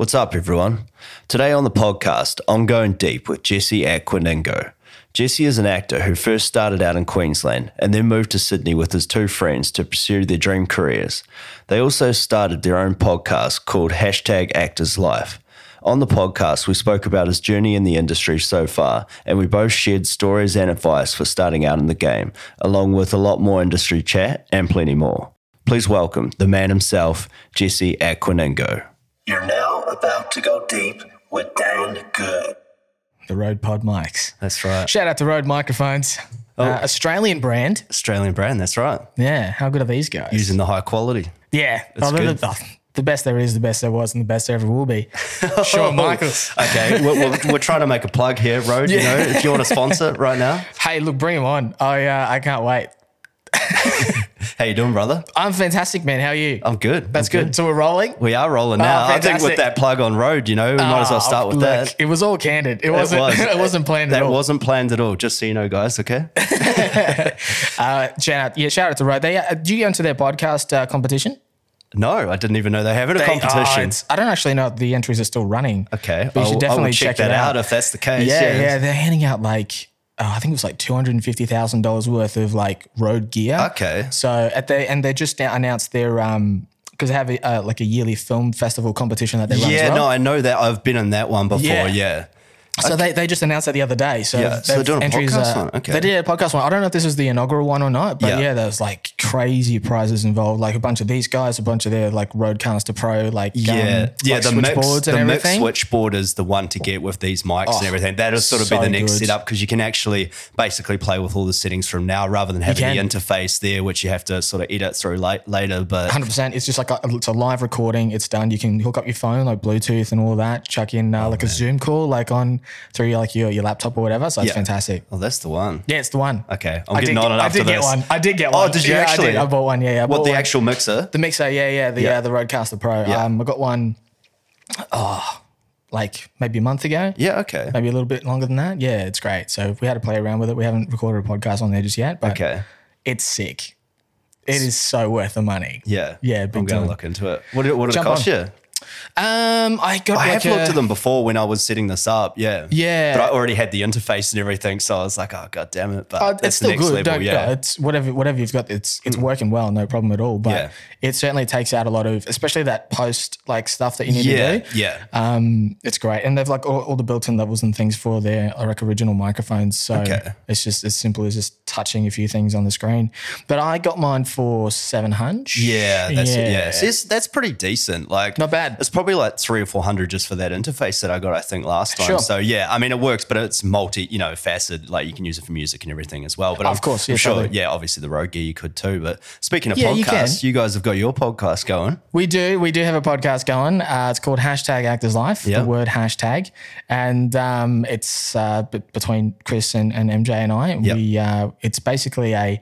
What's up, everyone? Today on the podcast, I'm going deep with Jesse Aquaningo. Jesse is an actor who first started out in Queensland and then moved to Sydney with his two friends to pursue their dream careers. They also started their own podcast called Hashtag Actors Life. On the podcast, we spoke about his journey in the industry so far, and we both shared stories and advice for starting out in the game, along with a lot more industry chat and plenty more. Please welcome the man himself, Jesse Aquaningo. You're now about to go deep with Dan Good. The Rode Pod mics. That's right. Shout out to Rode microphones. Uh, Australian brand. Australian brand, that's right. Yeah. How good are these guys? Using the high quality. yeah. That's Oh, good. The, oh, the best there is, the best there was, and the best there ever will be. Shawn Michaels. Okay, we're, we're, we're trying to make a plug here, Rode. You know, if you want to sponsor right now, Hey, look, bring him on. I uh, I can't wait. how you doing, brother? I'm fantastic, man. How are you? I'm good. That's I'm good. So we're rolling. We are rolling now. I think with that plug on Rode, you know, we might as well start with Oh, look, that. It was all candid. It wasn't. was. It, wasn't planned That at all. wasn't planned at all. Just so you know, guys. Okay. Uh, shout out, yeah, shout out to Rode. They, uh, do you go into their podcast uh, competition? No, I didn't even know they have it a They- oh, competition. I don't actually know if the entries are still running. okay, but you should definitely check, check that out. out. if that's the case. Yeah, yeah, they're handing out like oh, I think it was like two hundred and fifty thousand dollars worth of like Rode gear. Okay. So at the and they just announced their um because they have a, uh, like a yearly film festival competition that they run. Yeah, well. no, I know that. I've been in that one before. Yeah. Yeah. So they, they just announced that the other day. So, Yeah, so they're doing a entries, podcast uh, one, okay. They did a podcast one. I don't know if this is the inaugural one or not, but Yeah. yeah, there's like crazy prizes involved. Like a bunch of these guys, a bunch of their like RODECaster Pro, like Yeah, um, yeah. like the mix, and the everything. switchboard is the one to get with these mics and Oh, everything. That'll sort of be the next good. setup because you can actually basically play with all the settings from now rather than having the interface there, which you have to sort of edit through late, later. But Hundred percent. It's just like a, it's a live recording. It's done. You can hook up your phone, like Bluetooth and all that. Chuck in Oh, uh, like a Zoom call, like on through like your, your laptop or whatever. So it's Yeah. fantastic. oh, that's the one. Yeah, it's the one. Okay, I'm I getting did, on it I after did get one. I did get Oh, one. did you Yeah, actually? I, did. I bought one. Yeah, yeah. I What bought the one. actual mixer? the mixer? Yeah, yeah. The Yeah. uh, the RODECaster Pro. Yeah. Um, I got one. Oh, like maybe a month ago. Yeah. Okay. Maybe a little bit longer than that. Yeah, it's great. So we had to play around with it. We haven't recorded a podcast on there just yet, but Okay. it's sick. It is so worth the money. Yeah. Yeah, I'm big going time. to look into it. What did, what did it Jump cost on. you? Um, I got. I like have looked at them before when I was setting this up. Yeah. Yeah. But I already had the interface and everything, so I was like, oh god damn it! But Uh, it's still next good. level. Don't, yeah. yeah. it's whatever whatever you've got. It's it's working well, no problem at all. But Yeah. it certainly takes out a lot of, especially that post like stuff that you need yeah. to do. Yeah. Um, it's great, and they've like all, all the built-in levels and things for their like original microphones. So Okay. it's just as simple as just touching a few things on the screen. But I got mine for seven hundred. Yeah, that's it. Yeah, See, it's- that's pretty decent. Like, Not bad. It's probably like three or four hundred just for that interface that I got. I think last time. Sure. So yeah, I mean, it works, but it's multi, you know, faceted. Like you can use it for music and everything as well. But Of I'm, course, yeah, sure. Yeah, obviously the Rode Gear you could too. But speaking of Yeah, you podcasts, can. you, guys have got your podcast going. We do. We do have a podcast going. Uh, it's called Hashtag Actors Life, Yeah. the word hashtag. And um, it's uh, b- between Chris and, and MJ and I. Yep. We uh, It's basically a,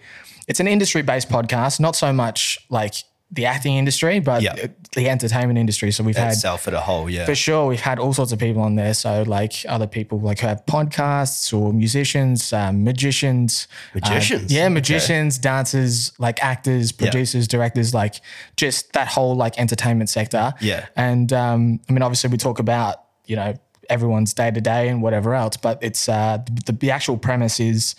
it's an industry-based podcast, not so much like the acting industry, but Yeah. the entertainment industry. So we've had Itself at a whole. Yeah. for sure, we've had all sorts of people on there. So like other people like who have podcasts or musicians, um, magicians, uh, Magicians? yeah, Okay. magicians, dancers, like actors, producers, directors, like just that whole like entertainment sector. Yeah. And um, I mean, obviously, we talk about you know everyone's day to day and whatever else, but it's uh, the, the actual premise is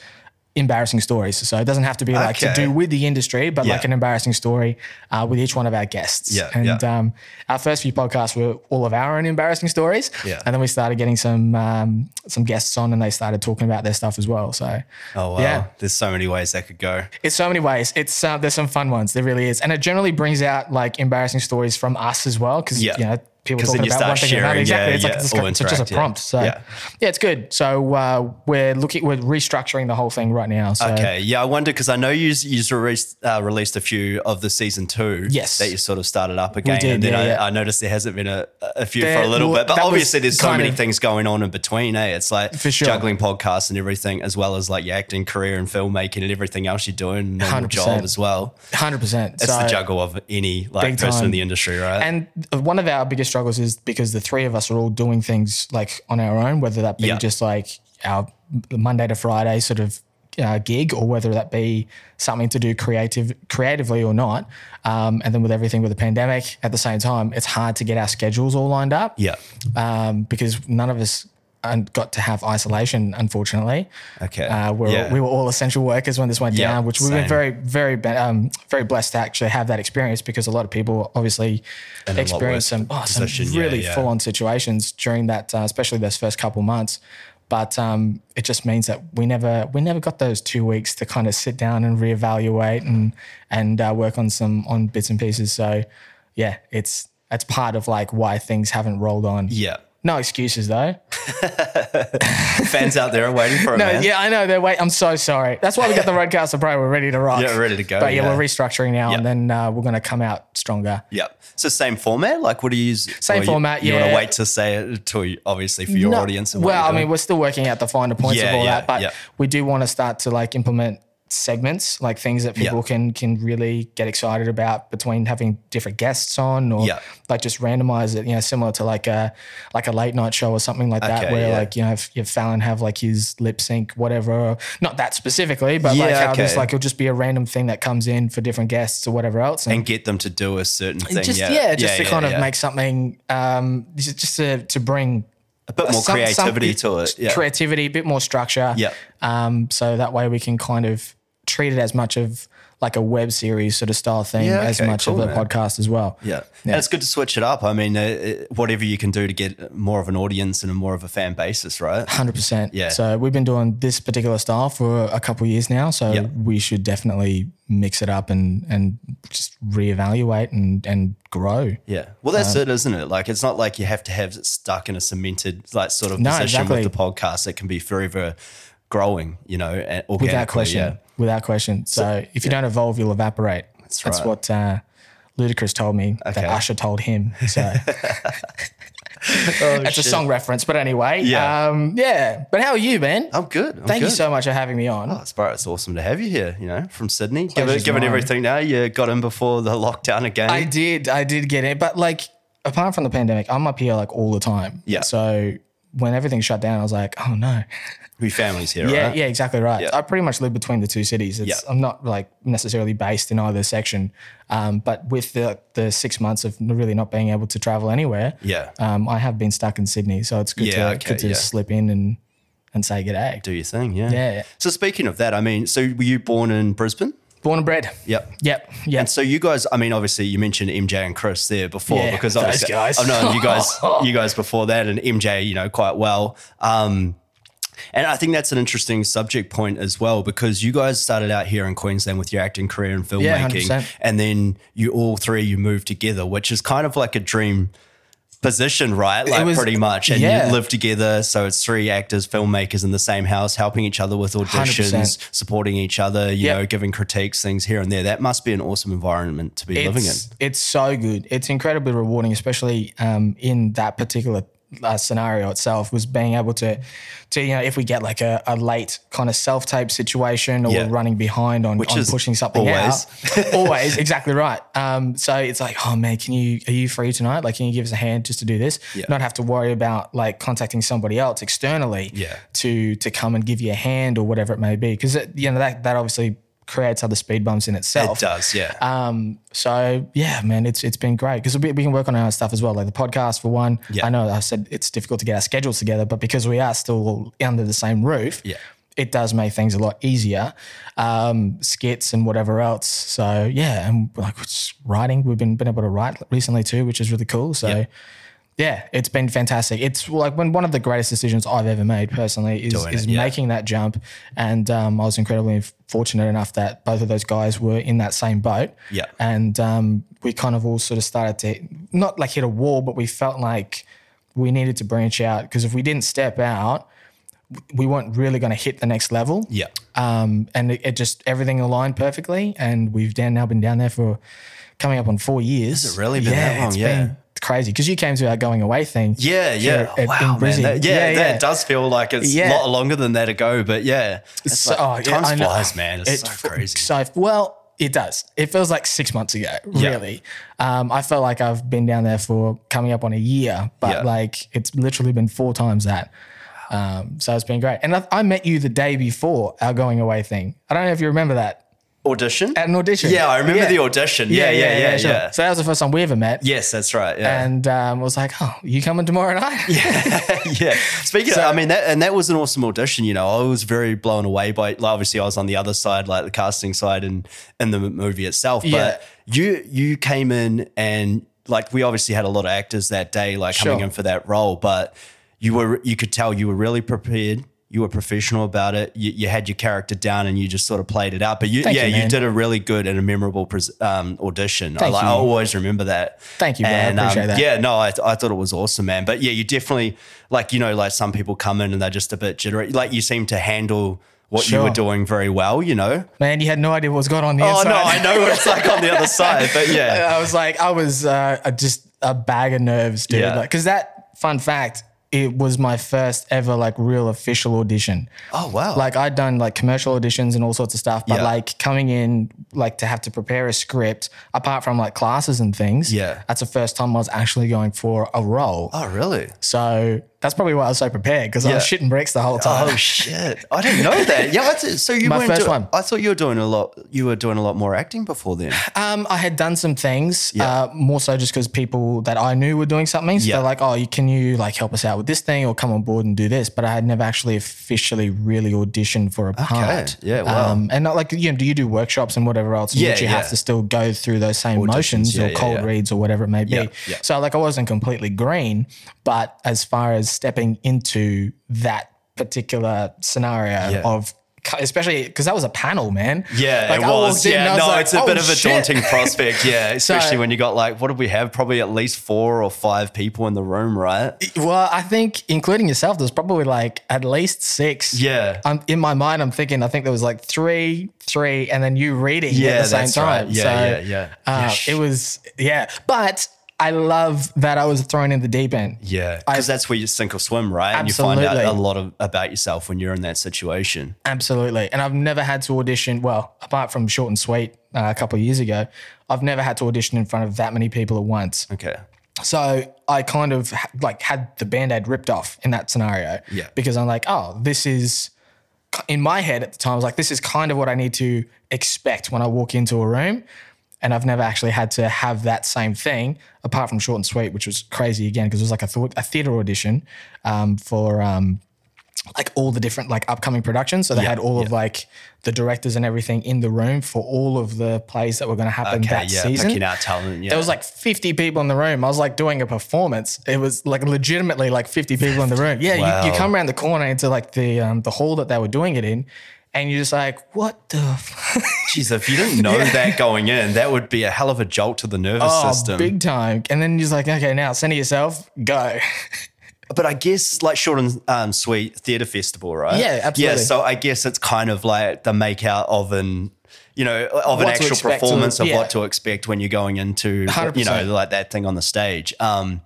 embarrassing stories. So it doesn't have to be like to do with the industry, but Yeah. like an embarrassing story uh, with each one of our guests. Yeah, And yeah. um, our first few podcasts were all of our own embarrassing stories. Yeah. And then we started getting some um, some guests on, and they started talking about their stuff as well. So oh wow. yeah. There's so many ways that could go. it's so many ways. It's uh, there's some fun ones. There really is, and it generally brings out like embarrassing stories from us as well because Yeah. you know people talking you about start one thing and another. sharing, Exactly. yeah, it's like yeah, it's, it's just a prompt. So Yeah. yeah. it's good. So uh, we're looking we're restructuring the whole thing right now. So Okay, yeah, I wonder because I know you you released uh, released a few of the season two. Yes. that you sort of started up again, did, and then yeah, I, yeah. I noticed there hasn't been a, a few There- for a little well, bit. But obviously, there's so many of- things going on in between. Eh, it's like For sure. juggling podcasts and everything, as well as like your acting career and filmmaking and everything else you're doing, 100%. job as well. hundred percent. It's the juggle of any like person in the industry, right? And one of our biggest struggles is because the three of us are all doing things like on our own, whether that be Yeah. just like our Monday to Friday sort of uh, gig or whether that be something to do creative creatively or not. Um, and then with everything with the pandemic at the same time, it's hard to get our schedules all lined up. Yeah. Um, because none of us um, got to have isolation, unfortunately. Okay. Uh, we're, Yeah. We were all essential workers when this went Yeah, down, which we've same. been very, very, um, very blessed to actually have that experience because a lot of people obviously In a lot experienced some, oh, some really yeah. full on situations during that, uh, especially those first couple months. But um, it just means that we never we never got those two weeks to kind of sit down and reevaluate and and uh, work on some on bits and pieces. So yeah, it's that's part of like why things haven't rolled on. Yeah. No excuses though. Fans out there are waiting for it, No, man. yeah, I know. They're wait. I'm so sorry. That's why we got the RODECaster Pro. We're ready to rock. Yeah, ready to go, But yeah, yeah. we're restructuring now, Yeah. and then uh, we're going to come out stronger. Yeah. So same format? Like what do you use? Same or you- format, You want to wait to say it to obviously for your No- audience and well, I mean, we're still working out the finer points Yeah, of all yeah, that, but yeah. we do want to start to like implement segments, like things that people Yeah. can can really get excited about between having different guests on, or Yeah. like just randomize it. You know, similar to like a like a late night show or something like that, Okay, where yeah. like you know if, if Fallon have like his lip sync, whatever. Or, not that specifically, but like how just okay. like it'll just be a random thing that comes in for different guests or whatever else, and get them to do a certain thing. just yeah. just to kind of make something um just just to to bring a bit more some- creativity some- to it. Yeah. creativity, a bit more structure. Yeah. Um, so that way we can kind of treat it as much of like a web series sort of style thing Yeah, as much cool, of a man. podcast as well. Yeah. And it's good to switch it up. I mean, uh, uh, whatever you can do to get more of an audience and a more of a fan basis, right? Hundred percent. Yeah. So we've been doing this particular style for a couple of years now. So Yeah. we should definitely mix it up and and just reevaluate and and grow. Yeah. Well, that's Um, it, isn't it? Like, it's not like you have to have it stuck in a cemented, like, sort of No, position exactly. with the podcast. It can be very growing, you know, and Without organically, question. Yeah. Without question. So, if you don't evolve, you'll evaporate. That's, right. That's what uh, Ludacris told me. Okay. That Usher told him. So. Oh, That's a song reference, but anyway, Yeah. um, yeah. But how are you, man? I'm good. I'm Thank you so much for having me on. Oh, it's, it's awesome to have you here, you know, from Sydney. Given, Pleasure's given everything now, you got in before the lockdown again. I did, I did get it, but like apart from the pandemic, I'm up here like all the time. Yeah. So when everything shut down, I was like, oh no. We families here, Yeah, right? yeah, exactly right. Yeah. I pretty much live between the two cities. It's, Yeah. I'm not like necessarily based in either section, um, but with the the six months of really not being able to travel anywhere, Yeah. um, I have been stuck in Sydney. So it's good Yeah, to okay, good to slip in and and say good day. Do your thing, yeah. Yeah. So speaking of that, I mean, so were you born in Brisbane? Born and bred. Yep. Yep. Yep. And so you guys, I mean, obviously you mentioned MJ and Chris there before because obviously. I've known you guys, you guys before that, and MJ, you know, quite well. Um, and I think that's an interesting subject point as well because you guys started out here in Queensland with your acting career and Yeah, filmmaking, 100%. and then you all three you moved together, which is kind of like a dream position, right? Like was- pretty much, and yeah. you live together. So it's three actors, filmmakers in the same house, helping each other with auditions, 100%. supporting each other, you Yep. know, giving critiques, things here and there. That must be an awesome environment to be living in. it's, It's so good. It's incredibly rewarding, especially um, in that particular uh, scenario itself. Was being able to, to you know, if we get like a, a late kind of self tape situation or Yeah. we're running behind on, Which on is pushing something always. out, always exactly right. Um, so it's like, oh man, can you are you free tonight? Like, can you give us a hand just to do this? Yeah. Not have to worry about like contacting somebody else externally. Yeah. To to come and give you a hand or whatever it may be, because you know that that obviously creates other speed bumps in itself. It does, yeah. Um, so yeah, man, it's it's been great because we, we can work on our stuff as well, like the podcast for one. Yeah. I know I said it's difficult to get our schedules together, but because we are still under the same roof, Yeah. it does make things a lot easier. Um, skits and whatever else. So yeah, and like writing, we've been been able to write recently too, which is really cool. So. Yeah. Yeah, it's been fantastic. It's like when one of the greatest decisions I've ever made personally is, Doing is it, yeah. making that jump. And um, I was incredibly fortunate enough that both of those guys were in that same boat. Yeah. And um, we kind of all sort of started to not like hit a wall, but we felt like we needed to branch out because if we didn't step out, we weren't really going to hit the next level. yeah. Um, and it, it just everything aligned perfectly, and we've down now been down there for coming up on four years. Has it really been that long? Yeah. been crazy because you came to our going away thing. Yeah, yeah. at- wow, man. That, yeah, Yeah, that yeah. does feel like it's Yeah. a lot longer than that ago, but yeah. It's So- like, oh, time flies, man. It's, It's so crazy. So well, it does. It feels like six months ago. Yeah. Really, um, I felt like I've been down there for coming up on a year, but Yeah. like it's literally been four times that. Um, so it's been great. And I, I met you the day before our going away thing. I don't know if you remember that Audition? at an audition. yeah, I remember the audition. Yeah, yeah, yeah, yeah. sure. So that was the first time we ever met. Yes, that's right. Yeah. And um, I was like, oh, you coming tomorrow night? yeah. Yeah. Speaking So- of, I mean, that, and that was an awesome audition. You know, I was very blown away by. Like, obviously, I was on the other side, like the casting side, and in the movie itself. But Yeah. you you came in and like we obviously had a lot of actors that day, like coming in for that role, but you were you could tell you were really prepared. You were professional about it. You, you had your character down, and you just sort of played it out. But you, Thank yeah, you, you, did a really good and a memorable pres- um, audition. I, like. I always remember that. Thank you, bro. I And, um, that. Yeah, no, I, I thought it was awesome, man. But yeah, you definitely like you know like some people come in and they're just a bit jittery. Like you seem to handle what you were doing very well. You know. Man, you had no idea what was going on the Oh inside. no, I know what it's like on the other side, but yeah, I was like, I was uh, just a bag of nerves, dude. Yeah. Because that fun fact, it was my first ever like real official audition. Oh wow. Like I'd done like commercial auditions and all sorts of stuff, but Yeah. like coming in like to have to prepare a script, apart from like classes and things. Yeah. that's the first time I was actually going for a role. oh really? So that's probably why I was so prepared because I was shitting bricks the whole time. Oh shit! I didn't know that. Yeah, that's, so you My weren't first do- one. I thought you were doing a lot. You were doing a lot more acting before then. Um, I had done some things, Yeah. uh, more so just because people that I knew were doing something. So Yeah. they're like, "Oh, you, can you like help us out with this thing or come on board and do this?" But I had never actually officially really auditioned for a part. Yeah, wow. Um, and not like you know, do you do workshops and whatever else? Yeah, you have to still go through those same motions yeah, or yeah, cold yeah. reads or whatever it may be. Yeah, yeah. So like I wasn't completely green, but as far as stepping into that particular scenario Yeah. of especially because that was a panel, man. Yeah, Like, it was. Yeah, was no, like, it's a "Oh, bit of a shit." daunting prospect. Yeah, especially So- when you got like, what did we have? Probably at least four or five people in the room, right? Well, I think including yourself, there's probably like at least six. Yeah. I'm in my mind. I'm thinking. I think there was like three, three, and then you reading Yeah, at the same time. right. Yeah, so, yeah, yeah. Uh, Yeah, it was yeah, but I love that I was thrown in the deep end. Yeah, because that's where you sink or swim, right? And you find out a lot of, about yourself when you're in that situation. Absolutely. And I've never had to audition. Well, apart from short and sweet uh, a couple of years ago, I've never had to audition in front of that many people at once. Okay. So I kind of like had the band-aid ripped off in that scenario. Yeah. Because I'm like, oh, this is in my head at the time, I was like, this is kind of what I need to expect when I walk into a room. And I've never actually had to have that same thing, apart from short and sweet, which was crazy again, because it was like a, thought, a theater audition um, for um, like all the different like upcoming productions. So they had all of like the directors and everything in the room for all of the plays that were going to happen Okay. that Yeah. season. Picking out talent. Yeah. There was like 50 people in the room. I was like doing a performance. It was like legitimately like 50 people in the room. Yeah, you, you come around the corner into like the um, the hall that they were doing it in, and you're just like, what the? F-? Jeez, if you didn't know that going in, that would be a hell of a jolt to the nervous oh, system. big time. And then you're just like, okay, now center yourself, go. But I guess like short and um, sweet theatre festival, right? Yeah, absolutely. Yeah, so I guess it's kind of like the make out of an, you know, of an What to actual performance of yeah. what to expect when you're going into, you know, like that thing on the stage. Um,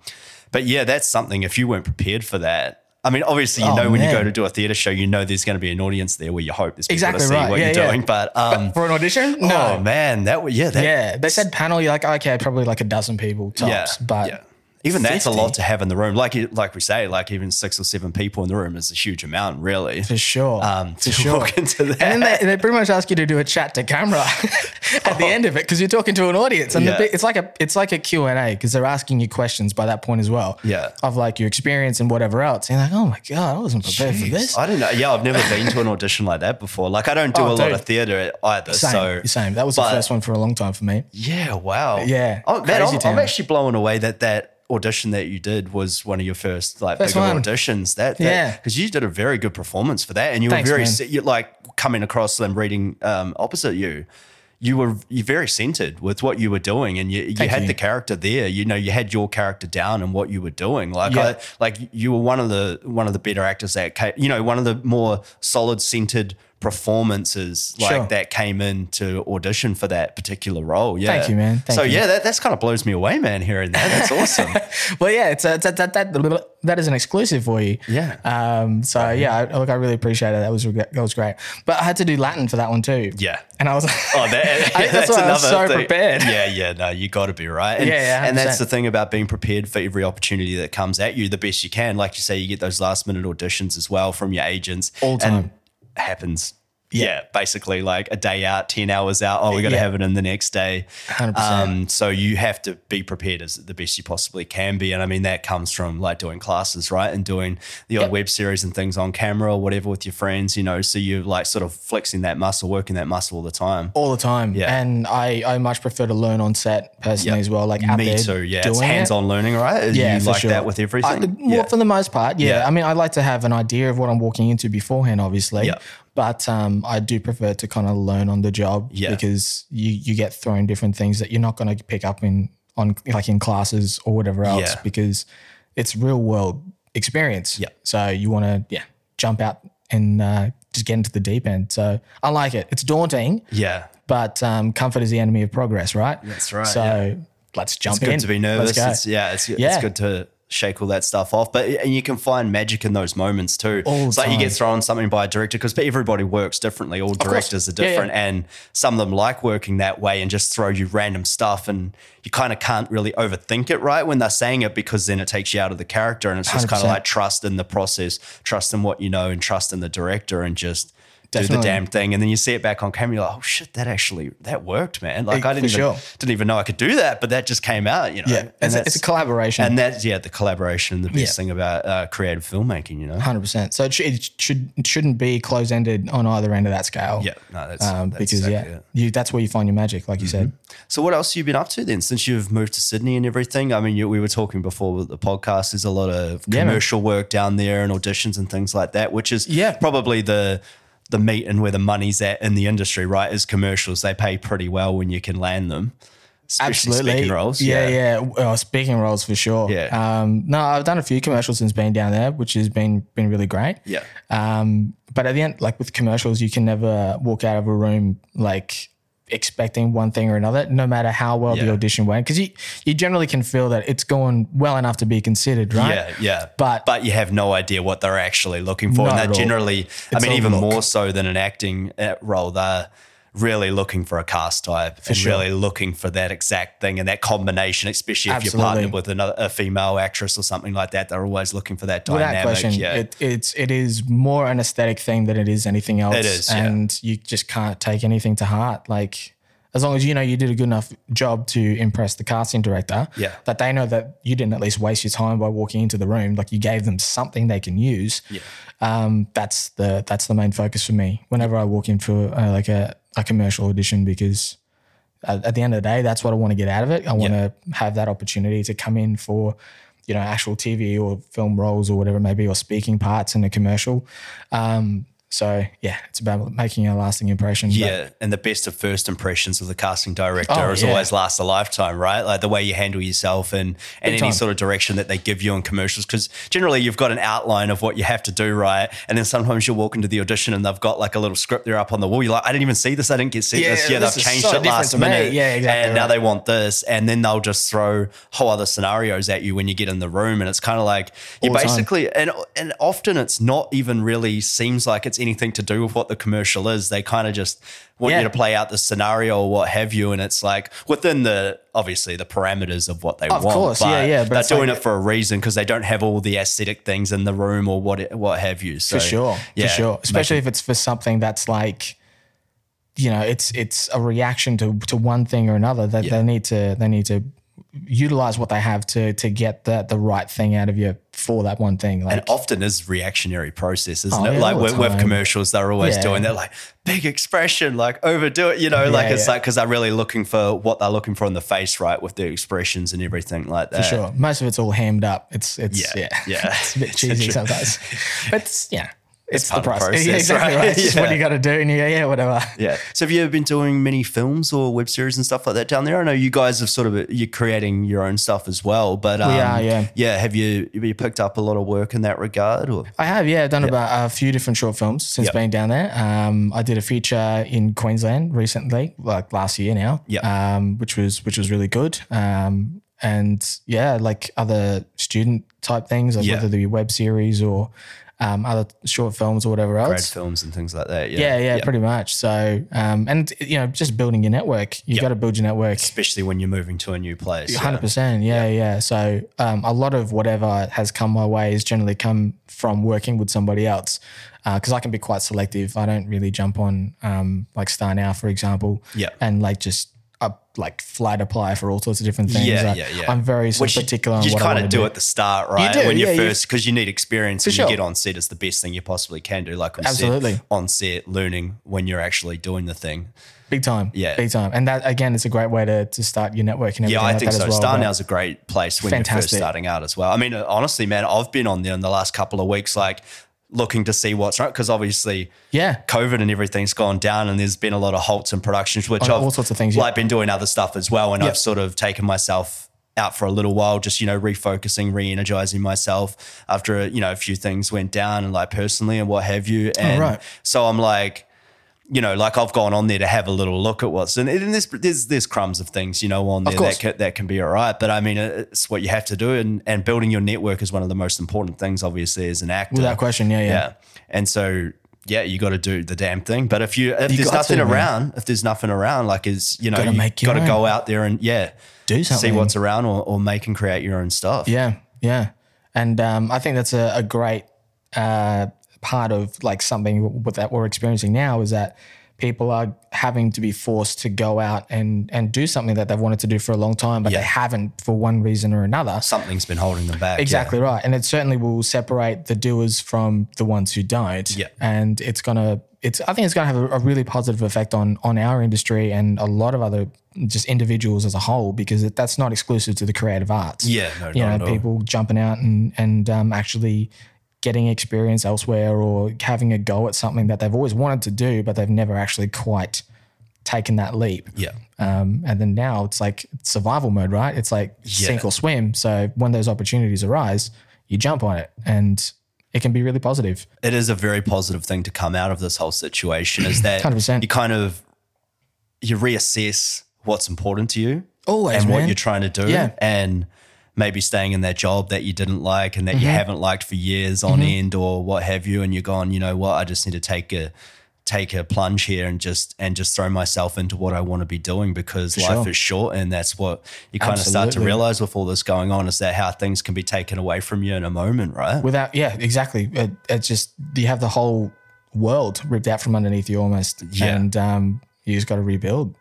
but yeah, that's something. If you weren't prepared for that. I mean, obviously, you Oh, know, when you go to do a theatre show, you know there's going to be an audience there where you hope there's people Exactly to see right. what Yeah, you're yeah. doing. But, um, For an audition? No. oh man, that would yeah, that, yeah, they said panel. You're like, okay, probably like a dozen people tops. but yeah. Even that's a lot to have in the room. Like like we say, like even six or seven people in the room is a huge amount, really. For sure. Um, for sure. walk into that. And then they, they pretty much ask you to do a chat to camera at the end of it because you're talking to an audience, and Yeah. big, it's like a it's like a Q and A because they're asking you questions by that point as well. Yeah. of like your experience and whatever else. And you're like, oh my god, I wasn't prepared for this. I don't know. Yeah, I've never been to an audition like that before. Like I don't do Oh, a lot of theatre either. Same, so same. That was but- the first one for a long time for me. Yeah, wow. Yeah, Oh, man, I'm, I'm actually blown away that that audition that you did was one of your first like First bigger one. auditions. That, that Yeah. because you did a very good performance for that, and you Thanks, were very you like coming across them reading um, opposite you. You were you very centered with what you were doing, and you, you had you. the character there. You know, you had your character down and what you were doing. Like, Yeah. I, like you were one of the one of the better actors that came. You know, one of the more solid centered performances like Sure. that came in to audition for that particular role. Yeah. Thank you, man. Thank so you. yeah, that that's kind of blows me away, man. Hearing that, that's awesome. Well, yeah, it's a, that, that that that is an exclusive for you. Yeah. Um. So yeah, I, look, I really appreciate it. That was that was great. But I had to do Latin for that one too. Yeah. And I was. Like, oh, that, I think that's why I was so thing. prepared. Yeah, yeah, no, you got to be right. And, Yeah, yeah, and that's the thing about being prepared for every opportunity that comes at you the best you can. Like you say, you get those last minute auditions as well from your agents. All the And time. Happens. Yeah. basically like a day out, 10 hours out. Oh, we got to Yeah. have it in the next day. 100%. Um, so you have to be prepared as the best you possibly can be. And I mean, that comes from like doing classes, right? And doing the odd Yep. web series and things on camera or whatever with your friends, you know. So you're like sort of flexing that muscle, working that muscle all the time. all the time. Yeah. And I, I much prefer to learn on set personally Yep. as well. Like out Me there too. Yeah, it's doing it. hands-on learning, right? Yeah, you for like sure. that with everything. I, well, for the most part, yeah. Yeah. I mean, I like to have an idea of what I'm walking into beforehand, obviously. Yeah. But um, I do prefer to kind of learn on the job Yeah. because you you get thrown different things that you're not going to pick up in on like in classes or whatever else Yeah. because it's real world experience. Yeah. So you want to yeah jump out and uh, just get into the deep end. So I like it. It's daunting, yeah, but um, comfort is the enemy of progress, right? That's right, So yeah. let's jump it's good in. to be Let's nervous. go. It's, yeah, it's, it's good to shake all that stuff off. But and you can find magic in those moments too. All it's like you get thrown something by a director because everybody works differently. All directors are Yeah, yeah. different, and some of them like working that way and just throw you random stuff, and you kind of can't really overthink it right when they're saying it because then it takes you out of the character, and it's just kind of like trust in the process, trust in what you know, and trust in the director, and just. Do the damn thing, and then you see it back on camera. You're like, "Oh shit, that actually that worked, man!" Like Eh, I didn't even sure. didn't even know I could do that, but that just came out, you know. Yeah, And it's, a, it's a collaboration. and that's yeah, the collaboration, the best Yeah. thing about uh, creative filmmaking, you know. Hundred percent. So it, sh- it should it shouldn't be close ended on either end of that scale. Yeah, no, that's, um, that's because exactly yeah, it. Mm-hmm. you that's where you find your magic, like you said. So what else have you been up to then since you've moved to Sydney and everything? I mean, you, we were talking before with the podcast. There's a lot of Yeah, commercial work down there and auditions and things like that, which is Yeah. probably the the meat and where the money's at in the industry, right? Is commercials. They pay pretty well when you can land them. Especially Absolutely. speaking roles. Yeah, yeah. Well, speaking roles for sure. Yeah. Um, no, I've done a few commercials since being down there, which has been been really great. Yeah. Um, but at the end, like with commercials, you can never walk out of a room like expecting one thing or another, no matter how well the audition went, because you you generally can feel that it's going well enough to be considered, right? Yeah, yeah. But- but you have no idea what they're actually looking for, and at that all. generally, I mean, even look. more so than an acting uh, role, they're really looking for a cast type and sure. really looking for that exact thing and that combination, especially if Absolutely. you're partnered with another a female actress or something like that. They're always looking for that dynamic. Without question, yeah, it, it's it is more an aesthetic thing than it is anything else. It is, yeah. and you just can't take anything to heart. Like as long as you know you did a good enough job to impress the casting director, Yeah. that they know that you didn't at least waste your time by walking into the room. Like you gave them something they can use. Yeah. Um, that's the that's the main focus for me. Whenever I walk in for uh, like a, a commercial audition, because at, at the end of the day, that's what I want to get out of it. I want to have that opportunity to come in for, you know, actual TV or film roles or whatever it may be, or speaking parts in a commercial. Um, so yeah, it's about making a lasting impression. But Yeah, and the best of first impressions of the casting director Oh, is yeah. always last a lifetime, right? Like the way you handle yourself and, and any time. sort of direction that they give you in commercials. Because generally you've got an outline of what you have to do, right? And then sometimes you'll walk into the audition and they've got like a little script there up on the wall. You're like, I didn't even see this. I didn't get see Yeah, this. Yeah, this they've changed so it last me. minute. Yeah, exactly And now they want this. And then they'll just throw whole other scenarios at you when you get in the room. And it's kind of like you All the time. basically and and often it's not even really seems like it's anything to do with what the commercial is. They kind of just want Yeah. you to play out the scenario or what have you, and it's like within the obviously the parameters of what they Of want. course, yeah, yeah, but they're doing like- it for a reason because they don't have all the aesthetic things in the room or what what have you. So for sure, yeah, for sure. Especially if it's for something that's like, you know, it's it's a reaction to to one thing or another. That Yeah. they need to they need to utilize what they have to to get the the right thing out of you for that one thing. Like and often is reactionary process, isn't Oh, it? yeah, like the with, with commercials, they're always Yeah. doing that like big expression, like overdo it, you know, like it's yeah. like because they're really looking for what they're looking for in the face, right, with their expressions and everything like that. for sure, most of it's all hammed up. It's it's Yeah, yeah yeah. it's a bit cheesy sometimes, but yeah. It's, the process. process, yeah, exactly right? right. It's just what Yeah. you got to do, and you go, yeah, whatever. Yeah. So have you ever been doing many films or web series and stuff like that down there? I know you guys have sort of you're creating your own stuff as well, but um, are, yeah. yeah. Have you have you picked up a lot of work in that regard? Or I have, yeah, I've done about a few different short films since Yep. being down there. Um, I did a feature in Queensland recently, like last year now, Yep. um, which was which was really good. Um, and yeah, like other student type things, like Yeah. whether they be web series or um, other short films or whatever grad else. films and things like that? Yeah, yeah, Yep. pretty much. So, um, and you know, just building your network. You Yep. got to build your network. Especially when you're moving to a new place. yeah. Hundred percent, yeah, yeah. So um, a lot of whatever has come my way has generally come from working with somebody else, Uh, because I can be quite selective. I don't really jump on um, like StarNow, for example, Yeah. and like just like flight apply for all sorts of different things. Yeah, Like, yeah, yeah. I'm very sort Which of you- particular on you what kind of do, do. at the start, right? You do, when you're yeah, first, because you need experience and sure. you get on set. It's the best thing you possibly can do. Like we Absolutely. said, on set, learning when you're actually doing the thing. Big time, Yeah. big time. And that again, it's a great way to to start your network and everything Yeah, I like think so. well. StarNow's a great place when you're first starting out as well. I mean, honestly, man, I've been on there in the last couple of weeks, like looking to see what's right because obviously, Yeah. COVID and everything's gone down, and there's been a lot of halts in productions, which oh, On I've all sorts of things, yeah. like been doing other stuff as well, and Yep. I've sort of taken myself out for a little while, just you know, refocusing, re-energizing myself after you know a few things went down and like personally and what have you, oh, and Oh, right. so I'm like you know, like I've gone on there to have a little look at what's and, and there's, there's there's crumbs of things, you know, on there that can, that can be all right. But I mean, it's what you have to do, and and building your network is one of the most important things, obviously, as an actor. Without question, yeah, yeah. And so yeah, you got to do the damn thing. But if you if You there's nothing to, man. around, if there's nothing around, like is you know, Gotta you got to go out there and yeah, Do see what's around, or, or make and create your own stuff. Yeah, yeah, and um, I think that's a, a great uh, part of like something that we're experiencing now is that people are having to be forced to go out and and do something that they've wanted to do for a long time, but Yeah. they haven't for one reason or another. something's been holding them back. yeah. Exactly right, and it certainly will separate the doers from the ones who don't. Yeah. and it's gonna. It's. I think it's gonna have a, a really positive effect on on our industry and a lot of other just individuals as a whole because it, that's not exclusive to the creative arts. Yeah, no, you know, people jumping out and and um, actually getting experience elsewhere or having a go at something that they've always wanted to do, but they've never actually quite taken that leap. Yeah. Um, and then now it's like survival mode, right? It's like sink or swim. So when those opportunities arise, you jump on it, and it can be really positive. it is a very positive thing to come out of this whole situation is that 100%. you kind of you reassess what's important to you Always, and what man. you're trying to do Yeah. and maybe staying in that job that you didn't like and that Mm-hmm. you haven't liked for years on end or what have you and you're gone you know what I just need to take a take a plunge here and just and just throw myself into what I want to be doing because life is short and that's what you kind of start to realize with all this going on is that how things can be taken away from you in a moment right Without, yeah, exactly. It, it's just you have the whole world ripped out from underneath you almost, Yeah. and um, you just got to rebuild.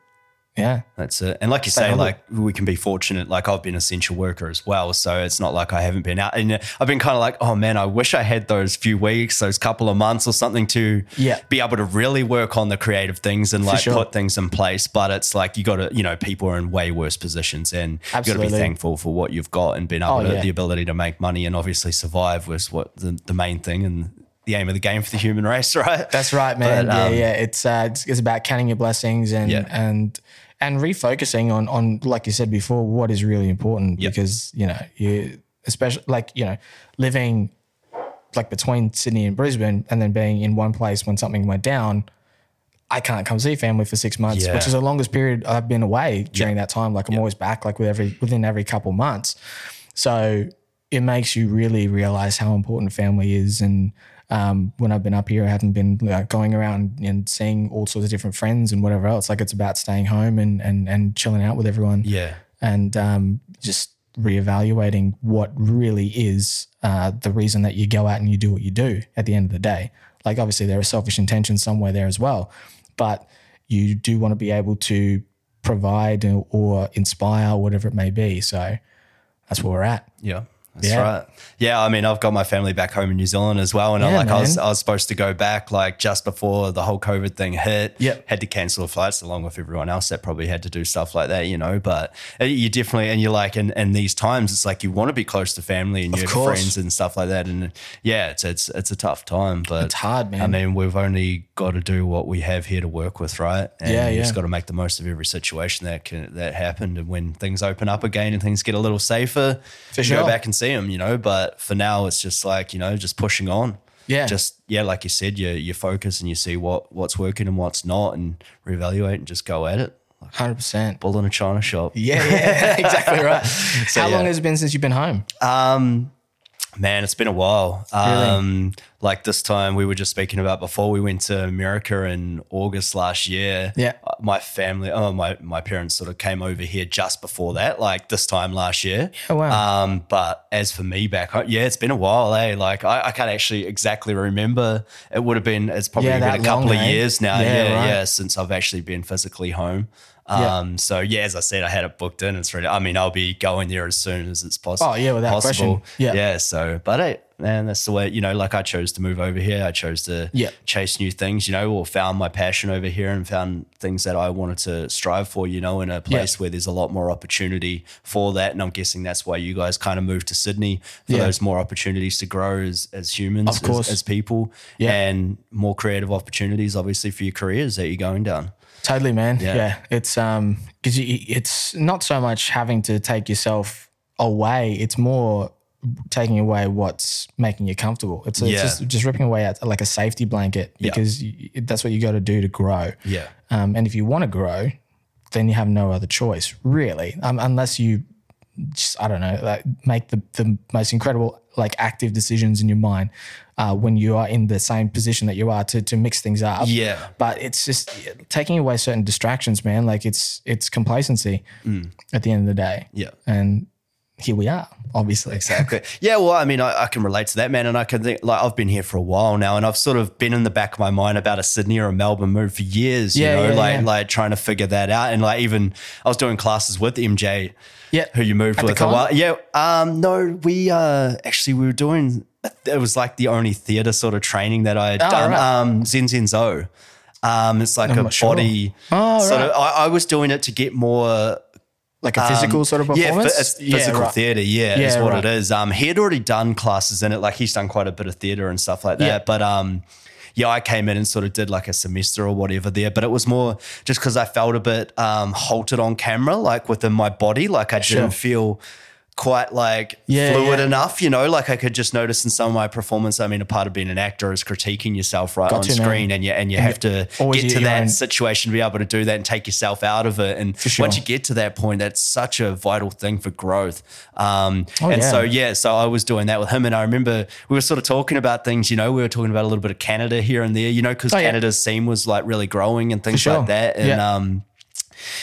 Yeah, That's it. And like you say, like we can be fortunate. Like I've been essential worker as well. So it's not like I haven't been out. And I've been kind of like, oh man, I wish I had those few weeks, those couple of months or something to Yeah. be able to really work on the creative things and like sure. put things in place. But it's like you got to, you know, people are in way worse positions and you got to be thankful for what you've got and being able Oh, to, yeah. the ability to make money and obviously survive was what the, the main thing and the aim of the game for the human race, right? That's right, man. But, um, yeah, yeah. It's, uh, it's it's about counting your blessings and Yeah. and and refocusing on on like you said before, what is really important Yeah. because you know you especially like you know living like between Sydney and Brisbane and then being in one place when something went down. I can't come see family for six months, Yeah. which is the longest period I've been away during that time. Like I'm always back, like with every within every couple months. So it makes you really realize how important family is. And um, when I've been up here, I haven't been like, going around and seeing all sorts of different friends and whatever else. Like it's about staying home and and and chilling out with everyone Yeah. and um, just reevaluating what really is uh, the reason that you go out and you do what you do at the end of the day. Like obviously there are selfish intentions somewhere there as well, but you do want to be able to provide or, or inspire whatever it may be. So that's where we're at. Yeah. That's Yeah. right. Yeah, I mean, I've got my family back home in New Zealand as well, and Yeah, like, I was. I was supposed to go back like just before the whole COVID thing hit. Yep. had to cancel flights along with everyone else that probably had to do stuff like that, you know. But uh, you definitely, and you're like, in, in these times, it's like you want to be close to family and your course. friends and stuff like that, and yeah, it's it's it's a tough time, but It's hard, man. I mean, we've only got to do what we have here to work with, right? And Yeah, you yeah. just got to make the most of every situation that can that happened, and when things open up again and things get a little safer, For sure. go back and see them, you know. But for now, it's just like you know, just pushing on. Yeah. Just yeah, like you said, you you focus and you see what what's working and what's not, and reevaluate and just go at it. Hundred percent. bull in a china shop. Yeah, yeah, exactly right. so, How long has it been since you've been home? Um, man, it's been a while. Um, like this time we were just speaking about before we went to America in August last year. Yeah. Uh, my family, oh my my parents sort of came over here just before that, like this time last year. Oh, wow. Um, but as for me back home, yeah, it's been a while. Eh? Like I, I can't actually exactly remember. It would have been. It's probably Yeah, been a couple long, of eh? years now. Yeah, Yeah, right. yeah, since I've actually been physically home. Yeah. Um, so yeah, as I said, I had it booked in. It's ready. I mean, I'll be going there as soon as it's possible. Oh, yeah, without possible. question. Yeah. yeah. So, but hey, man, that's the way. You know, like I chose to move over here. I chose to Yeah. chase new things. You know, or found my passion over here and found things that I wanted to strive for. You know, in a place where there's a lot more opportunity for that. And I'm guessing that's why you guys kind of moved to Sydney for Yeah. those more opportunities to grow as as humans, Of course. as, as people, Yeah. and more creative opportunities, obviously, for your careers that you're going down. Totally, man. Yeah. Yeah, it's um because it's not so much having to take yourself away; it's more taking away what's making you comfortable. It's, it's Yeah. just just ripping away at like a safety blanket Yeah. because you, that's what you got to do to grow. Yeah. Um, and if you want to grow, then you have no other choice, really, um, unless you just I don't know, like make the the most incredible like active decisions in your mind uh, when you are in the same position that you are to to mix things up. Yeah. But it's just taking away certain distractions, man. Like it's it's complacency at the end of the day. Yeah. And here we are, obviously. Exactly. Yeah, well, I mean, I, I can relate to that, man. And I can think, like, I've been here for a while now, and I've sort of been in the back of my mind about a Sydney or a Melbourne move for years, you Yeah, know, yeah, like, yeah. like trying to figure that out. And like, even I was doing classes with MJ, Yeah. who you moved At with a while. Yeah. Um, no, we, uh, actually, we were doing, it was like the only theater sort of training that I had Oh, done. right. Um, Zen Zen Zo. Um, it's like I'm a not sure. body. Oh, sort right. of, I, I was doing it to get more Like a physical sort of Um, yeah, performance. phy- it's physical right. theater. Yeah, Yeah, is what it is. Um, he had already done classes in it. Like he's done quite a bit of theater and stuff like that. Yeah. But um, yeah, I came in and sort of did like a semester or whatever there. But it was more just because I felt a bit um halted on camera, like within my body. Like I Sure. didn't feel quite like Yeah, fluid yeah. enough, you know, like I could just notice in some of my performance. I mean, a part of being an actor is critiquing yourself right Got on screen and you and you have to get to that own- situation to be able to do that and take yourself out of it. And sure. once you get to that point, that's such a vital thing for growth. Um, Oh, and yeah. so, yeah, so I was doing that with him. And I remember we were sort of talking about things, you know, we were talking about a little bit of Canada here and there, you know, because Oh. Canada's scene was like really growing and things sure. like that. And, um,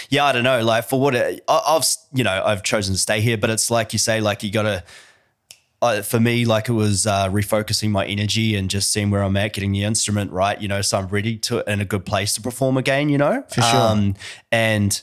yeah, I don't know. Like for what it, I, I've, you know, I've chosen to stay here, but it's like you say, like you got to, uh, for me, like it was uh, refocusing my energy and just seeing where I'm at, getting the instrument right, you know, so I'm ready to in a good place to perform again, you know, For sure. Um, and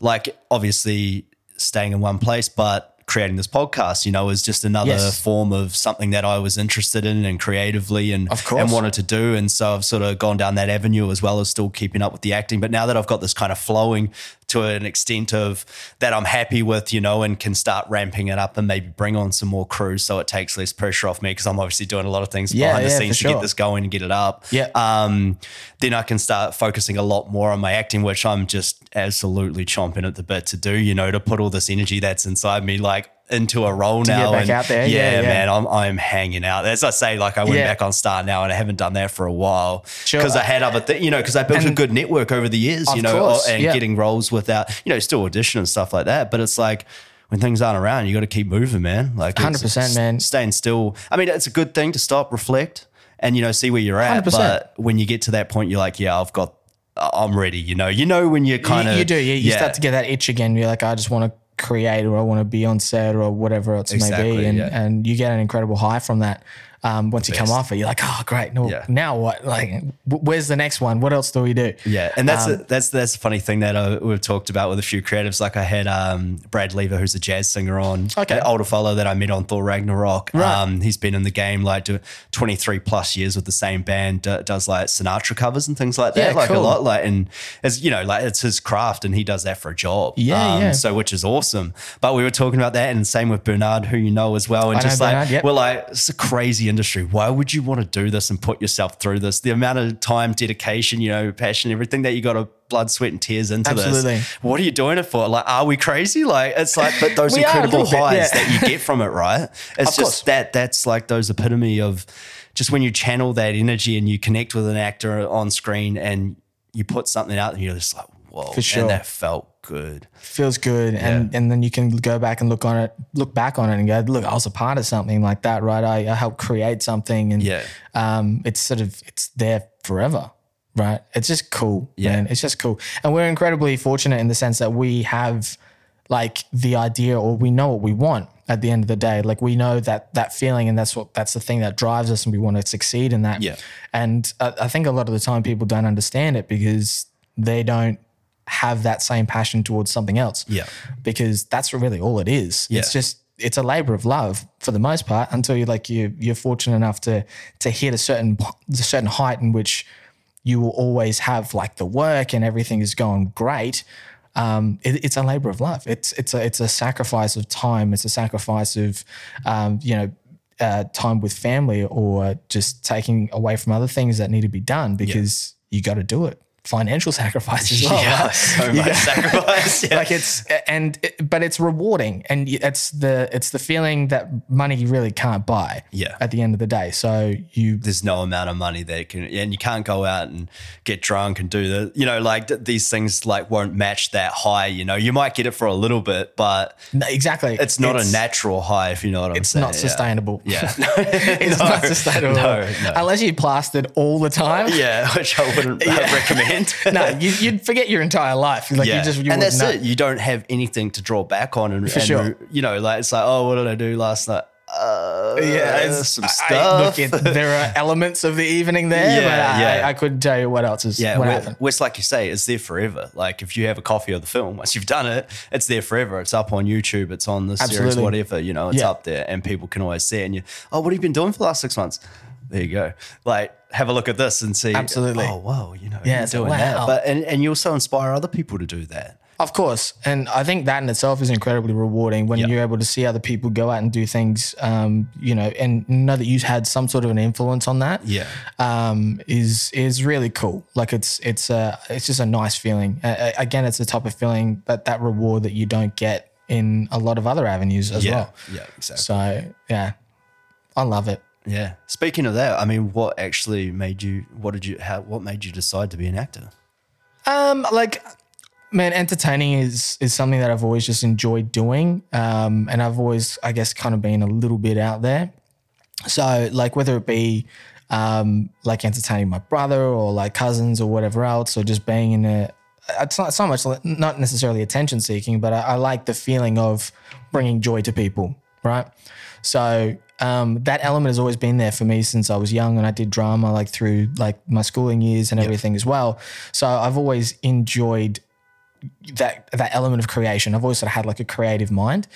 like obviously staying in one place, but creating this podcast, you know, is just another Yes. form of something that I was interested in and creatively and Of course. and wanted to do. And so I've sort of gone down that avenue as well as still keeping up with the acting. But now that I've got this kind of flowing to an extent of that I'm happy with, you know, and can start ramping it up and maybe bring on some more crews so it takes less pressure off me because I'm obviously doing a lot of things Yeah, behind the yeah, scenes to sure. get this going and get it up. Yeah. Um, then I can start focusing a lot more on my acting, which I'm just absolutely chomping at the bit to do, you know, to put all this energy that's inside me like into a role get now. and. Yeah, yeah. man, I'm I'm hanging out. As I say, like I went Yeah. back on StarNow, and I haven't done that for a while Sure. because I had other, th- you know, because I built a good network over the years, you know, course, and yeah. getting roles without, you know, still audition and stuff like that. But it's like when things aren't around, you got to keep moving, man. Like 100%, man. Staying still. I mean, it's a good thing to stop, reflect, and you know, see where you're at. 100%. But when you get to that point, you're like, yeah, I've got. I'm ready, you know. You know when you're kind of you do. You, you start to get that itch again. You're like, I just want to create or I want to be on set or whatever else it may be. And, yeah. and you get an incredible high from that. Um, once you come off it, you're like, oh, great. No, Yeah. Now what? Like, where's the next one? What else do we do? Yeah, and that's Um, a, that's that's a funny thing that uh, we've talked about with a few creatives. Like I had um, Brad Lever, who's a jazz singer, on Okay. an older fellow that I met on Thor Ragnarok. Right. Um, he's been in the game like twenty three plus years with the same band. d- does like Sinatra covers and things like that. Yeah, like a lot. Like and as you know, like it's his craft, and he does that for a job. Yeah, um, yeah. So which is awesome. But we were talking about that, and same with Bernard, who you know as well, and I just like Bernard, yep. we're like it's a crazy industry. Why would you want to do this and put yourself through this? The amount of time, dedication, you know, passion, everything that you got to blood, sweat, and tears into Absolutely. this. What are you doing it for? Like, are we crazy? Like, it's like, but those We are a incredible bit, highs yeah. that you get from it, right? It's Of just course. that. That's like those epitome of just when you channel that energy and you connect with an actor on screen and you put something out and you're just like, whoa, For sure. and that felt good. feels good and and then you can go back and look on it look back on it and go look i was a part of something like that right i, I helped create something and Yeah. um it's sort of it's there forever right it's just cool Yeah. man it's just cool and we're incredibly fortunate in the sense that we have like the idea or we know what we want at the end of the day like we know that that feeling and that's what that's the thing that drives us and we want to succeed in that Yeah. and I, I think a lot of the time people don't understand it because they don't have that same passion towards something else Yeah. because that's really all it is. Yeah. It's just it's a labor of love for the most part until you like you you're fortunate enough to to hit a certain a certain height in which you will always have like the work and everything is going great. Um, it, it's a labor of love. It's it's a it's a sacrifice of time. It's a sacrifice of um, you know uh, time with family or just taking away from other things that need to be done because you got to do it. Financial sacrifice as well. yeah, right? so much sacrifice. Yeah. like it's and it, but it's rewarding and it's the it's the feeling that money really can't buy Yeah. at the end of the day so you there's no amount of money that can, and you can't go out and get drunk and do the, you know, like these things like won't match that high. You know, you might get it for a little bit, but no, exactly it's not a natural high if you know what I'm it's saying. not Yeah. sustainable Yeah. it's No, not sustainable no, no. unless you plastered all the time Yeah, which I wouldn't Yeah. recommend. no you, you'd forget your entire life like yeah, you just you and that's know. it. You don't have anything to draw back on, and, For and sure. you know, like it's like, oh, what did I do last night? Uh, yeah, some I- stuff. look, it, there are elements of the evening there, Yeah, but I, yeah. I, couldn't tell you what else is Yeah, what happened. like you say, is there forever. Like if you have a copy of the film, once you've done it, it's there forever. It's up on YouTube, it's on the series, whatever, you know, it's Yeah. up there and people can always see it. And you, oh, what have you been doing for the last six months? There you go. Like have a look at this and see. Absolutely. Oh, wow, you know, Yeah, you're doing wow. that. But and, and you also inspire other people to do that. Of course, and I think that in itself is incredibly rewarding when Yeah. you're able to see other people go out and do things, um, you know, and know that you've had some sort of an influence on that. Yeah. um, is is really cool. Like it's it's a it's just a nice feeling. Uh, uh, again, it's the type of feeling that that reward that you don't get in a lot of other avenues as Yeah. well. Yeah, exactly. So yeah, I love it. Yeah. Speaking of that, I mean, what actually made you? What did you? How? What made you decide to be an actor? Um, like, man, entertaining is is something that I've always just enjoyed doing. Um, and I've always, I guess, kind of been a little bit out there. So, like, whether it be um, like entertaining my brother or like cousins or whatever else, or just being in a, it's not so much not necessarily attention seeking, but I, I like the feeling of bringing joy to people, right? So um, that element has always been there for me since I was young, and I did drama like through like my schooling years and everything as well. So I've always enjoyed that that element of creation. I've always sort of had like a creative mind,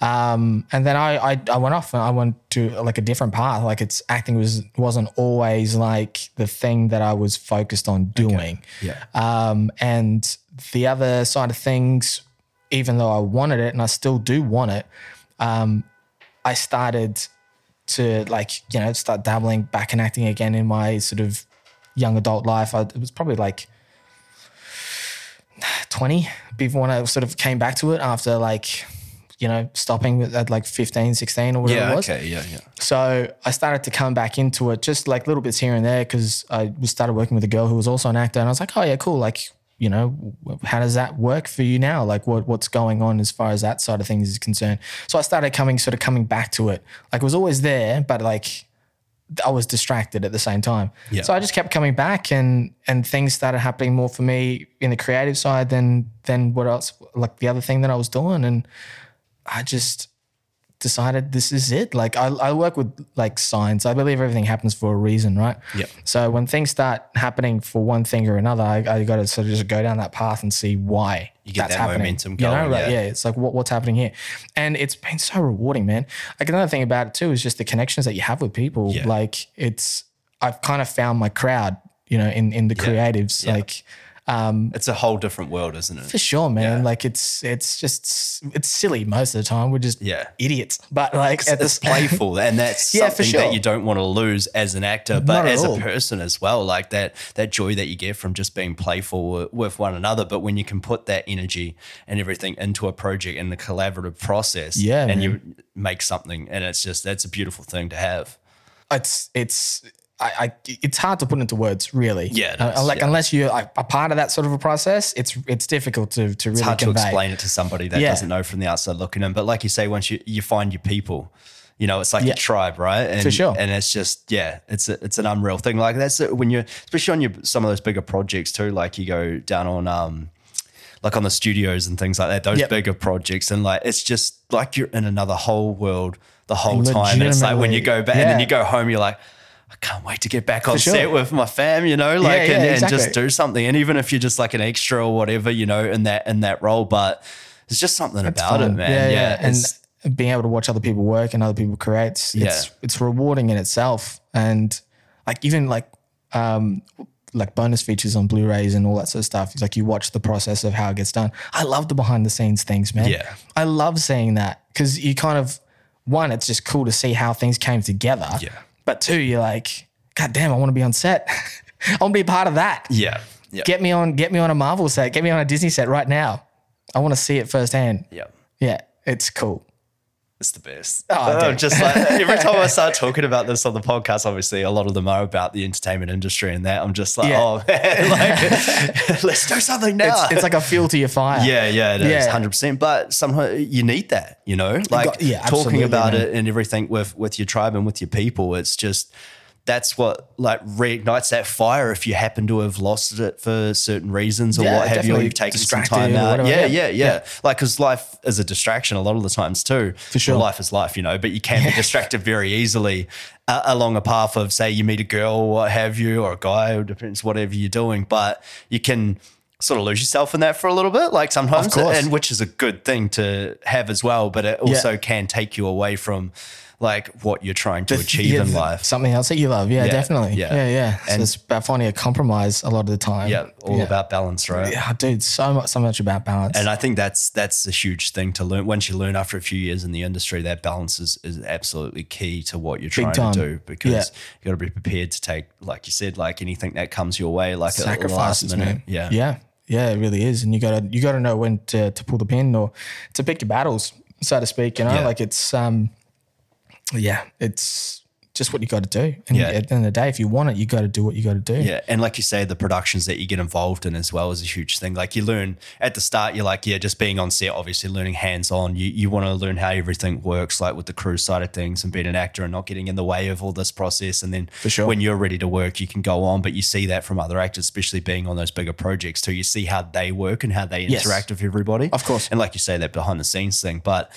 um, and then I, I I went off and I went to like a different path. Like it's acting was wasn't always like the thing that I was focused on doing. Yeah. Um, and the other side of things, even though I wanted it and I still do want it, um, I started to like, you know, start dabbling back in acting again in my sort of young adult life. I, it was probably like 20 before when I sort of came back to it after like, you know, stopping at like 15, 16 or whatever Yeah. it was. Okay. Yeah. Yeah. So I started to come back into it, just like little bits here and there, because I started working with a girl who was also an actor, and I was like, oh yeah, cool. Like, you know, how does that work for you now? Like, what what's going on as far as that side of things is concerned? So I started coming, sort of coming back to it. Like, it was always there, but like, I was distracted at the same time. Yeah. So I just kept coming back and and things started happening more for me in the creative side than than what else like the other thing that I was doing. And I just decided this is it. Like I, I work with like science. I believe everything happens for a reason, right? Yeah. So when things start happening for one thing or another, I, I got to sort of just go down that path and see why You get that's that happening. momentum You know, going, right? yeah. Yeah. It's like what, what's happening here, and it's been so rewarding, man. Like another thing about it too is just the connections that you have with people. Yeah. Like it's I've kind of found my crowd, you know, in in the creatives. Yeah. Like It's a whole different world, isn't it? for sure, man. Yeah. Like it's it's just it's silly most of the time. We're just Yeah. idiots, but like at it's this playful and that's Yeah, something sure. that you don't want to lose as an actor but Not as a person as well like that that joy that you get from just being playful with one another but when you can put that energy and everything into a project and the collaborative process Yeah, and you make something and it's just that's a beautiful thing to have it's it's I, I it's hard to put into words, really. Yeah, Uh, like yeah. unless you're like a part of that sort of a process, it's it's difficult to to really it's hard convey. to explain it to somebody that Yeah. doesn't know from the outside looking in but like you say once you you find your people you know, it's like Yeah. your tribe, right? And, For sure. And it's just, yeah, it's a, it's an unreal thing. Like that's when you're, especially on your some of those bigger projects too. Like you go down on, um, like on the studios and things like that. Those Yep. bigger projects, and like it's just like you're in another whole world the whole time. And it's like when you go back and then you go home, you're like. I can't wait to get back on sure. set with my fam, you know, like yeah, and, and exactly. just do something. And even if you're just like an extra or whatever, you know, in that in that role, but there's just something It's about it, man. Yeah, and being able to watch other people work and other people create, it's it's, Yeah. it's rewarding in itself. And like even like um like bonus features on Blu-rays and all that sort of stuff. It's like you watch the process of how it gets done. I love the behind the scenes things, man. Yeah. I love seeing that because you kind of one, it's just cool to see how things came together. Yeah. But two, you're like, God damn, I want to be on set. I want to be part of that. yeah, yeah, Get me on, get me on a Marvel set, get me on a Disney set right now. I want to see it firsthand. yeah. Yeah, it's cool. It's the best. Oh, uh, I'm just like every time I start talking about this on the podcast, obviously a lot of them are about the entertainment industry and that. I'm just like, Yeah. oh man, like let's do something now. It's, it's like a fuel to your fire. yeah, yeah, it is Yeah. hundred percent. But somehow you need that, you know, like got- yeah, talking about man. it and everything with with your tribe and with your people. It's just that's what like reignites that fire if you happen to have lost it for certain reasons or Yeah, what have you, or you've taken some time out. Yeah, yeah. yeah, yeah. Yeah. Like because life is a distraction a lot of the times too. For sure. life is life, you know, but you can be distracted very easily uh, along a path of, say, you meet a girl or what have you, or a guy, or depends whatever you're doing. But you can sort of lose yourself in that for a little bit, like sometimes, course. and which is a good thing to have as well. But it also can take you away from like what you're trying to achieve Yeah, in life. Something else that you love. Yeah, Yeah, definitely. yeah. Yeah, yeah. So And- it's about finding a compromise a lot of the time. Yeah, all about balance, right? Yeah, dude, so much, so much about balance. And I think that's that's a huge thing to learn. Once you learn after a few years in the industry, that balance is, is absolutely key to what you're trying to do because you got to be prepared to take, like you said, like anything that comes your way, like a sacrifices, minute. man. Yeah, yeah, yeah. It really is, and you gotta you gotta know when to to pull the pin or to pick your battles, so to speak. You know, Yeah. like it's um, yeah, it's just what you got to do. And Yeah. at the end of the day, if you want it, you got to do what you got to do. Yeah, and like you say, the productions that you get involved in as well is a huge thing. Like you learn at the start, you're like, yeah, just being on set, obviously learning hands on. You you want to learn how everything works, like with the crew side of things, and being an actor and not getting in the way of all this process. And then sure. when you're ready to work, you can go on. But you see that from other actors, especially being on those bigger projects too. You see how they work and how they Yes. interact with everybody, Of course. And like you say, that behind the scenes thing, but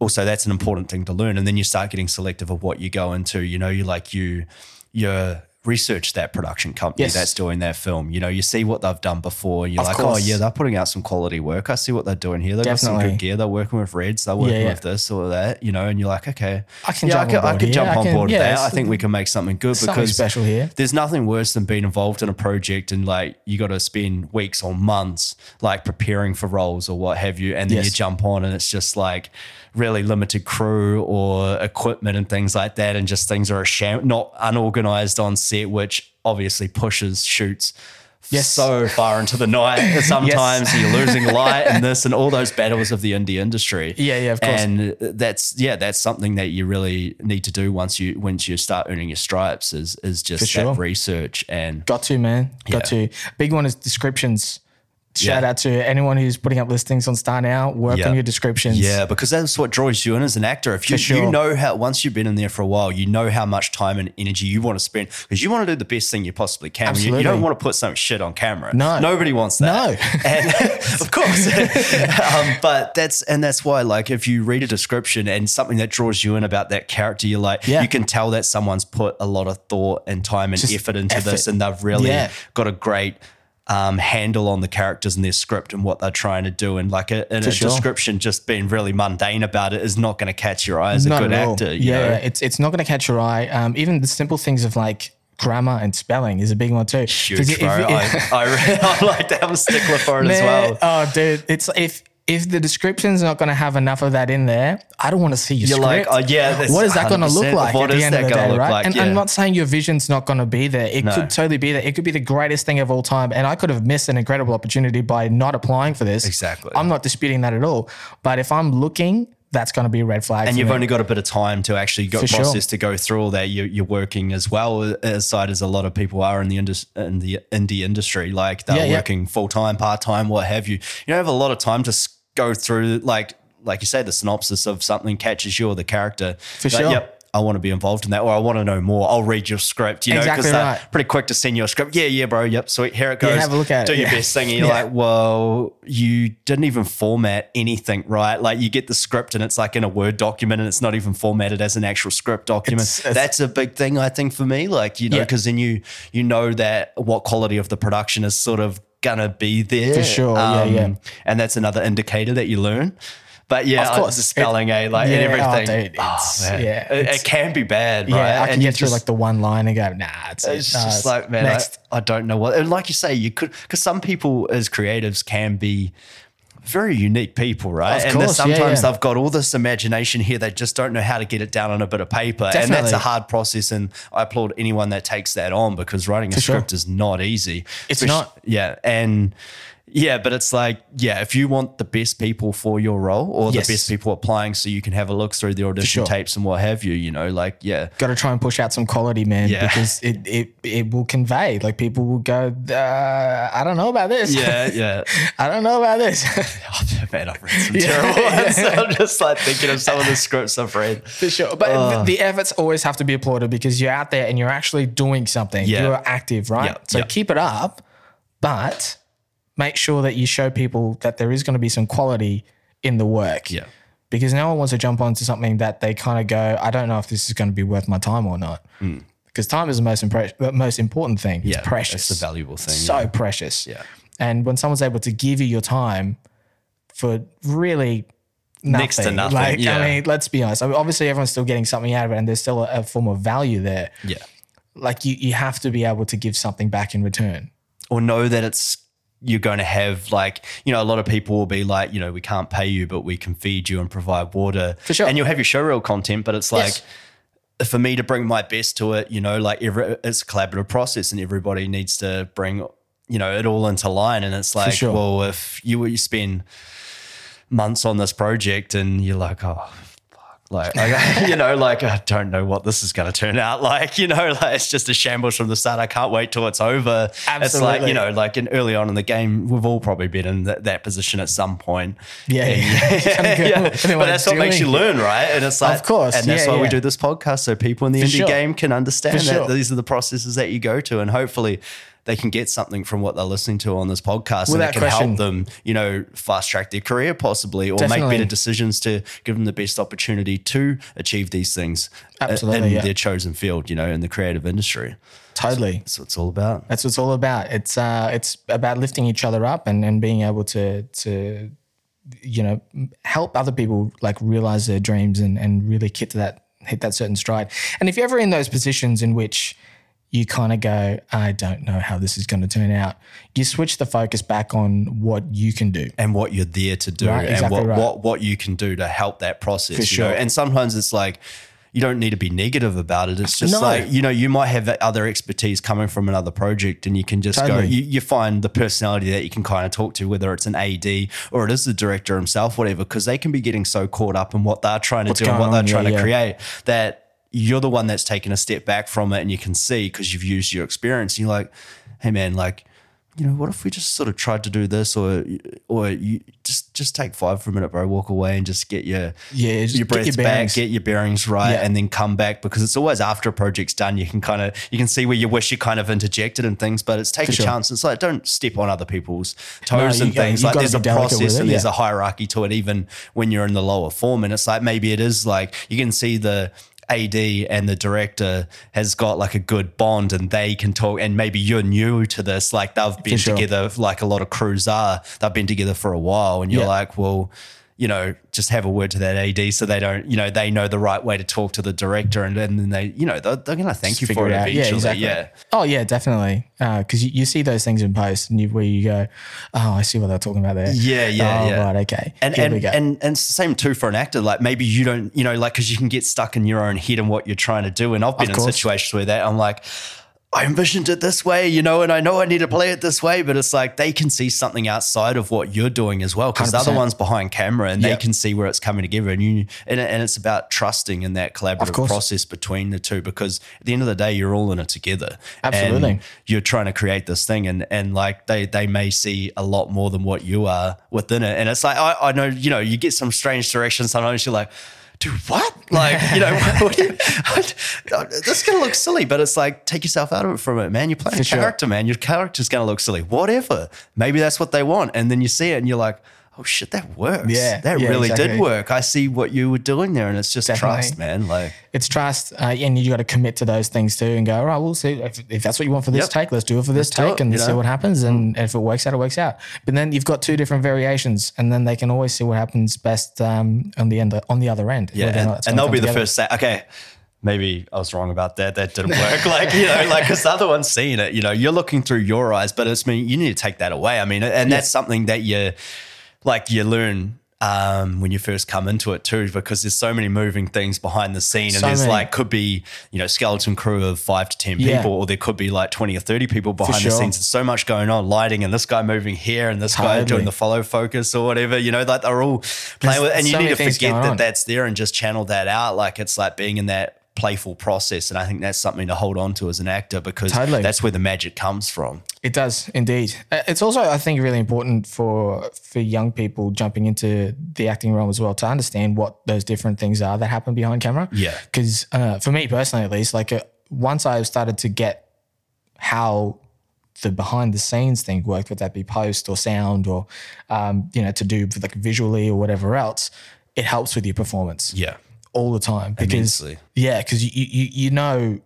also that's an important thing to learn and then you start getting selective of what you go into you know you like you you research that production company Yes. that's doing that film you know you see what they've done before and you're Of like oh, course. oh yeah they're putting out some quality work i see what they're doing here they've got some Definitely. good gear they're working with reds they're working Yeah, yeah. with this or that you know and you're like okay I can yeah, jump I on I board can here. jump I on board with that i think we can make something good Something because special here. there's nothing worse than being involved in a project and like you got to spend weeks or months like preparing for roles or what have you and then Yes. you jump on and it's just like really limited crew or equipment and things like that and just things are a sham not unorganized on set which obviously pushes shoots Yes. so far into the night sometimes you're losing light and this and all those battles of the indie industry Yeah, yeah, of course. and that's yeah that's something that you really need to do once you once you start earning your stripes is is just sure. that research and Got to, man. Got Yeah. to. Big one is descriptions. Shout Yeah. out to anyone who's putting up listings on StarNow. Work Yeah. on your descriptions. Yeah, because that's what draws you in as an actor. If you, sure. you know how once you've been in there for a while, you know how much time and energy you want to spend because you want to do the best thing you possibly can. You, you don't want to put some shit on camera. No. nobody wants that. No. and of course, um, but that's and that's why like if you read a description and something that draws you in about that character, you're like Yeah. you can tell that someone's put a lot of thought and time and Just effort into effort. this, and they've really got a great. Um, handle on the characters and their script and what they're trying to do, and like a, in a sure. description, just being really mundane about it is not going to catch your eye as a good actor. You yeah, know? it's it's not going to catch your eye. Um, even the simple things of like grammar and spelling is a big one too. huge, if- bro. if- I, I, I like to have a stickler for it as well. Oh, dude, it's if if the description's not going to have enough of that in there, I don't want to see your You're like, oh, yeah, what is that going to look like What at the end of the day, right? like? And Yeah. I'm not saying your vision's not going to be there. It No. could totally be there. It could be the greatest thing of all time, and I could have missed an incredible opportunity by not applying for this. Exactly. I'm not disputing that at all. But if I'm looking, that's going to be a red flag. and you've me. only got a bit of time to actually go For sure. process to go through all that. You're, you're working as well uh, as side as a lot of people are in the indus- in the indie industry. Like they're Yeah, yeah. working full time, part time, what have you. You don't have a lot of time to go through like like you say the synopsis of something catches you or the character. For Like, sure. Yep. I want to be involved in that, or I want to know more. I'll read your script, you know, because Exactly they're pretty quick to send you a script. Yeah, yeah, bro. Yep, sweet. Here it goes. Yeah, have a look at Do it. your Yeah. best thing. And you're Yeah. like, well, you didn't even format anything, right? Like you get the script and it's like in a Word document and it's not even formatted as an actual script document. It's- it's- That's a big thing, I think, for me. Like, you know, because then you you know that what quality of the production is sort of gonna be there. For sure, yeah, yeah. And that's another indicator that you learn. But yeah, Of course. the spelling, eh? Like and Yeah, oh, everything. dude, it's- man. yeah, It, it's- it can be bad, Yeah, right? I can And get through just- like the one line and go, nah, it's, it's nah, just like, man, I. I don't know what. And like you say, you could because some people as creatives can be very unique people, right? Of and course, yeah, sometimes yeah. they've got all this imagination here. They just don't know how to get it down on a bit of paper, and that's a hard process. And I applaud anyone that takes that on because writing a For sure. script is not easy. It's Especially- not. Yeah, and. Yeah, but it's like, yeah, if you want the best people for your role or Yes. the best people applying so you can have a look through the audition sure. tapes and what have you, you know, like, yeah. got to try and push out some quality, man, Yeah. because it, it it will convey. Like people will go, uh, I don't know about this. Yeah, yeah. I don't know about this. Oh, man, I've read some Yeah, terrible yeah. ones. I'm just like thinking of some of the scripts I've read. For sure. But Oh. the, efforts always have to be applauded because you're out there and you're actually doing something. Yeah. You're active, right? Yeah, So yeah. keep it up, but make sure that you show people that there is going to be some quality in the work. Yeah. Because no one wants to jump onto something that they kind of go, I don't know if this is going to be worth my time or not. Hmm. Because time is the most, impre- the most important thing. It's. Yeah, precious. it's a valuable thing, So yeah. precious. Yeah. And when someone's able to give you your time for really nothing, Next to nothing, Like, yeah. I mean, let's be honest. I mean, obviously, everyone's still getting something out of it, and there's still a, a form of value there. Yeah. Like you, you have to be able to give something back in return. Or know that it's you're going to have like you know a lot of people will be like you know we can't pay you but we can feed you and provide water For sure. and you'll have your showreel content but it's like Yes. for me to bring my best to it you know like every, it's a collaborative process and everybody needs to bring you know it all into line and it's like sure. well if you you spend months on this project and you're like oh like I, you know like i don't know what this is going to turn out like you know like it's just a shambles from the start i can't wait till it's over it's like Absolutely. you know like in early on in the game we've all probably been in that, that position at some point Yeah, And- yeah. Yeah. "I don't know but that's what makes you learn right and it's like Of course, and that's yeah, why we do this podcast so people in the indie sure. game can understand For that sure. these are the processes that you go to and hopefully they can get something from what they're listening to on this podcast and Without it can question. help them you know fast track their career possibly or make better decisions to give them the best opportunity to achieve these things Absolutely, in yeah. their chosen field you know in the creative industry Totally. that's what it's all about That's what it's all about. It's uh, it's about lifting each other up and, and being able to to you know help other people like realize their dreams and and really hit to that hit that certain stride. And if you're ever in those positions in which you kind of go, I don't know how this is going to turn out. You switch the focus back on what you can do. and what you're there to do Right, and exactly what, right. what what you can do to help that process For you know sure. and sometimes it's like you don't need to be negative about it it's just No. like you know you might have other expertise coming from another project and you can just go you, you find the personality that you can kind of talk to whether it's an AD or it is the director himself whatever because they can be getting so caught up in what they're trying to What's do and what going they're on, trying yeah, to create that you're the one that's taken a step back from it and you can see because you've used your experience you're like hey man like you know, what if we just sort of tried to do this, or or you just just take five for a minute, bro, walk away and just get your Yeah, just your get your breaths back, get your bearings right, Yeah. and then come back because it's always after a project's done. You can kind of you can see where you wish you kind of interjected and things, but it's take For a sure. chance. It's like don't step on other people's toes you and things. Like there's a process it, and there's yeah. a hierarchy to it, even when you're in the lower form. And it's like maybe it is like you can see the AD and the director has got like a good bond and they can talk and maybe you're new to this like they've been sure. together like a lot of crews are they've been together for a while and you're Yeah. like well you know just have a word to that AD so they don't you know they know the right way to talk to the director and, and then they you know they're, they're gonna thank you for it, out. eventually Yeah, yeah. Oh yeah, definitely. Uh, because you, you see those things in post, and you, where you go, "Oh, I see what they're talking about there." Yeah, yeah, oh, yeah. Right, okay. And Here we and, go. and and same too for an actor. Like maybe you don't, you know, like because you can get stuck in your own head and what you're trying to do. And I've been in situations where that I'm like, I envisioned it this way, you know, and I know I need to play it this way, but it's like they can see something outside of what you're doing as well because the other one's behind camera and they can see where it's coming together. And you and, and it's about trusting in that collaborative process between the two because at the end of the day, you're all in it together. Absolutely. You're trying to create this thing and and like they they may see a lot more than what you are within it and it's like I, I know you know you get some strange directions sometimes you're like dude what? Like you know what do you, this is gonna look silly but it's like take yourself out of it from it man. You're playing For a sure. character man. Your character's gonna look silly. Whatever. Maybe that's what they want. And then you see it and you're like oh shit that works Yeah, that yeah, really did work I see what you were doing there and it's just Definitely. trust man like it's trust, uh, and you got to commit to those things too, and go, all right, we'll see if, if that's what you want for this Yep. take. Let's do it for this Let's take, and you see know? Mm. what happens. And if it works out, it works out. But then you've got two different variations, and then they can always see what happens best um, on the end on the other end. Yeah, and, and they'll be come the first say, okay, maybe I was wrong about that. That didn't work. like, you know, like, because the other one's seeing it, you know, you're looking through your eyes, but it's mean you need to take that away. I mean, and that's something that you, like, you learn. Um, when you first come into it too, because there's so many moving things behind the scene, and So there's many. like could be you know skeleton crew of five to ten Yeah. people, or there could be like twenty or thirty people behind the scenes. There's so much going on, lighting, and this guy moving here, and this guy doing the follow focus or whatever. You know, like they're all playing with, and you need to forget that on. that's there and just channel that out. Like it's like being in that playful process. And I think that's something to hold on to as an actor because Totally. that's where the magic comes from. It does indeed. Uh, It's also, I think, really important for for young people jumping into the acting realm as well to understand what those different things are that happen behind camera. Yeah. Because uh, for me personally, at least, like uh, once I started to get how the behind the scenes thing worked, whether that be post or sound or um, you know to do like visually or whatever else, it helps with your performance Yeah. All the time because Immensely. yeah, because you, you you know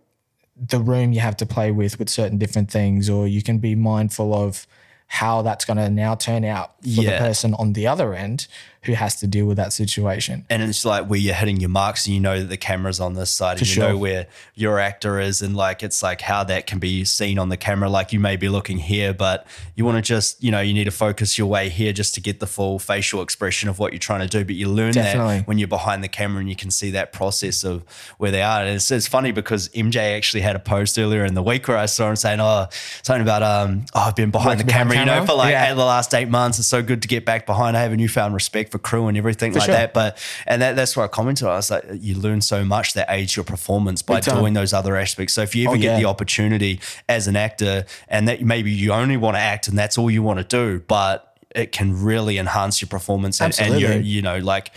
the room you have to play with with certain different things, or you can be mindful of how that's going to now turn out for Yeah. the person on the other end who has to deal with that situation. And it's like where you're hitting your marks and you know that the camera's on this side and you sure. know where your actor is and like it's like how that can be seen on the camera. Like you may be looking here, but you want to just, you know, you need to focus your way here just to get the full facial expression of what you're trying to do. But you learn Definitely. that when you're behind the camera and you can see that process of where they are. And it's, it's funny because MJ actually had a post earlier in the week where I saw him saying, Oh, something about um, oh, I've been behind Working the behind camera, you know, for like Yeah. the last eight months. It's so good to get back behind. I have a newfound respect for crew and everything like sure. that. But and that, that's what I commented. on. I was like, you learn so much that aids your performance by doing those other aspects. So if you ever Oh, get yeah. the opportunity as an actor, and that maybe you only want to act and that's all you want to do, but it can really enhance your performance and, and your, Absolutely. you know, like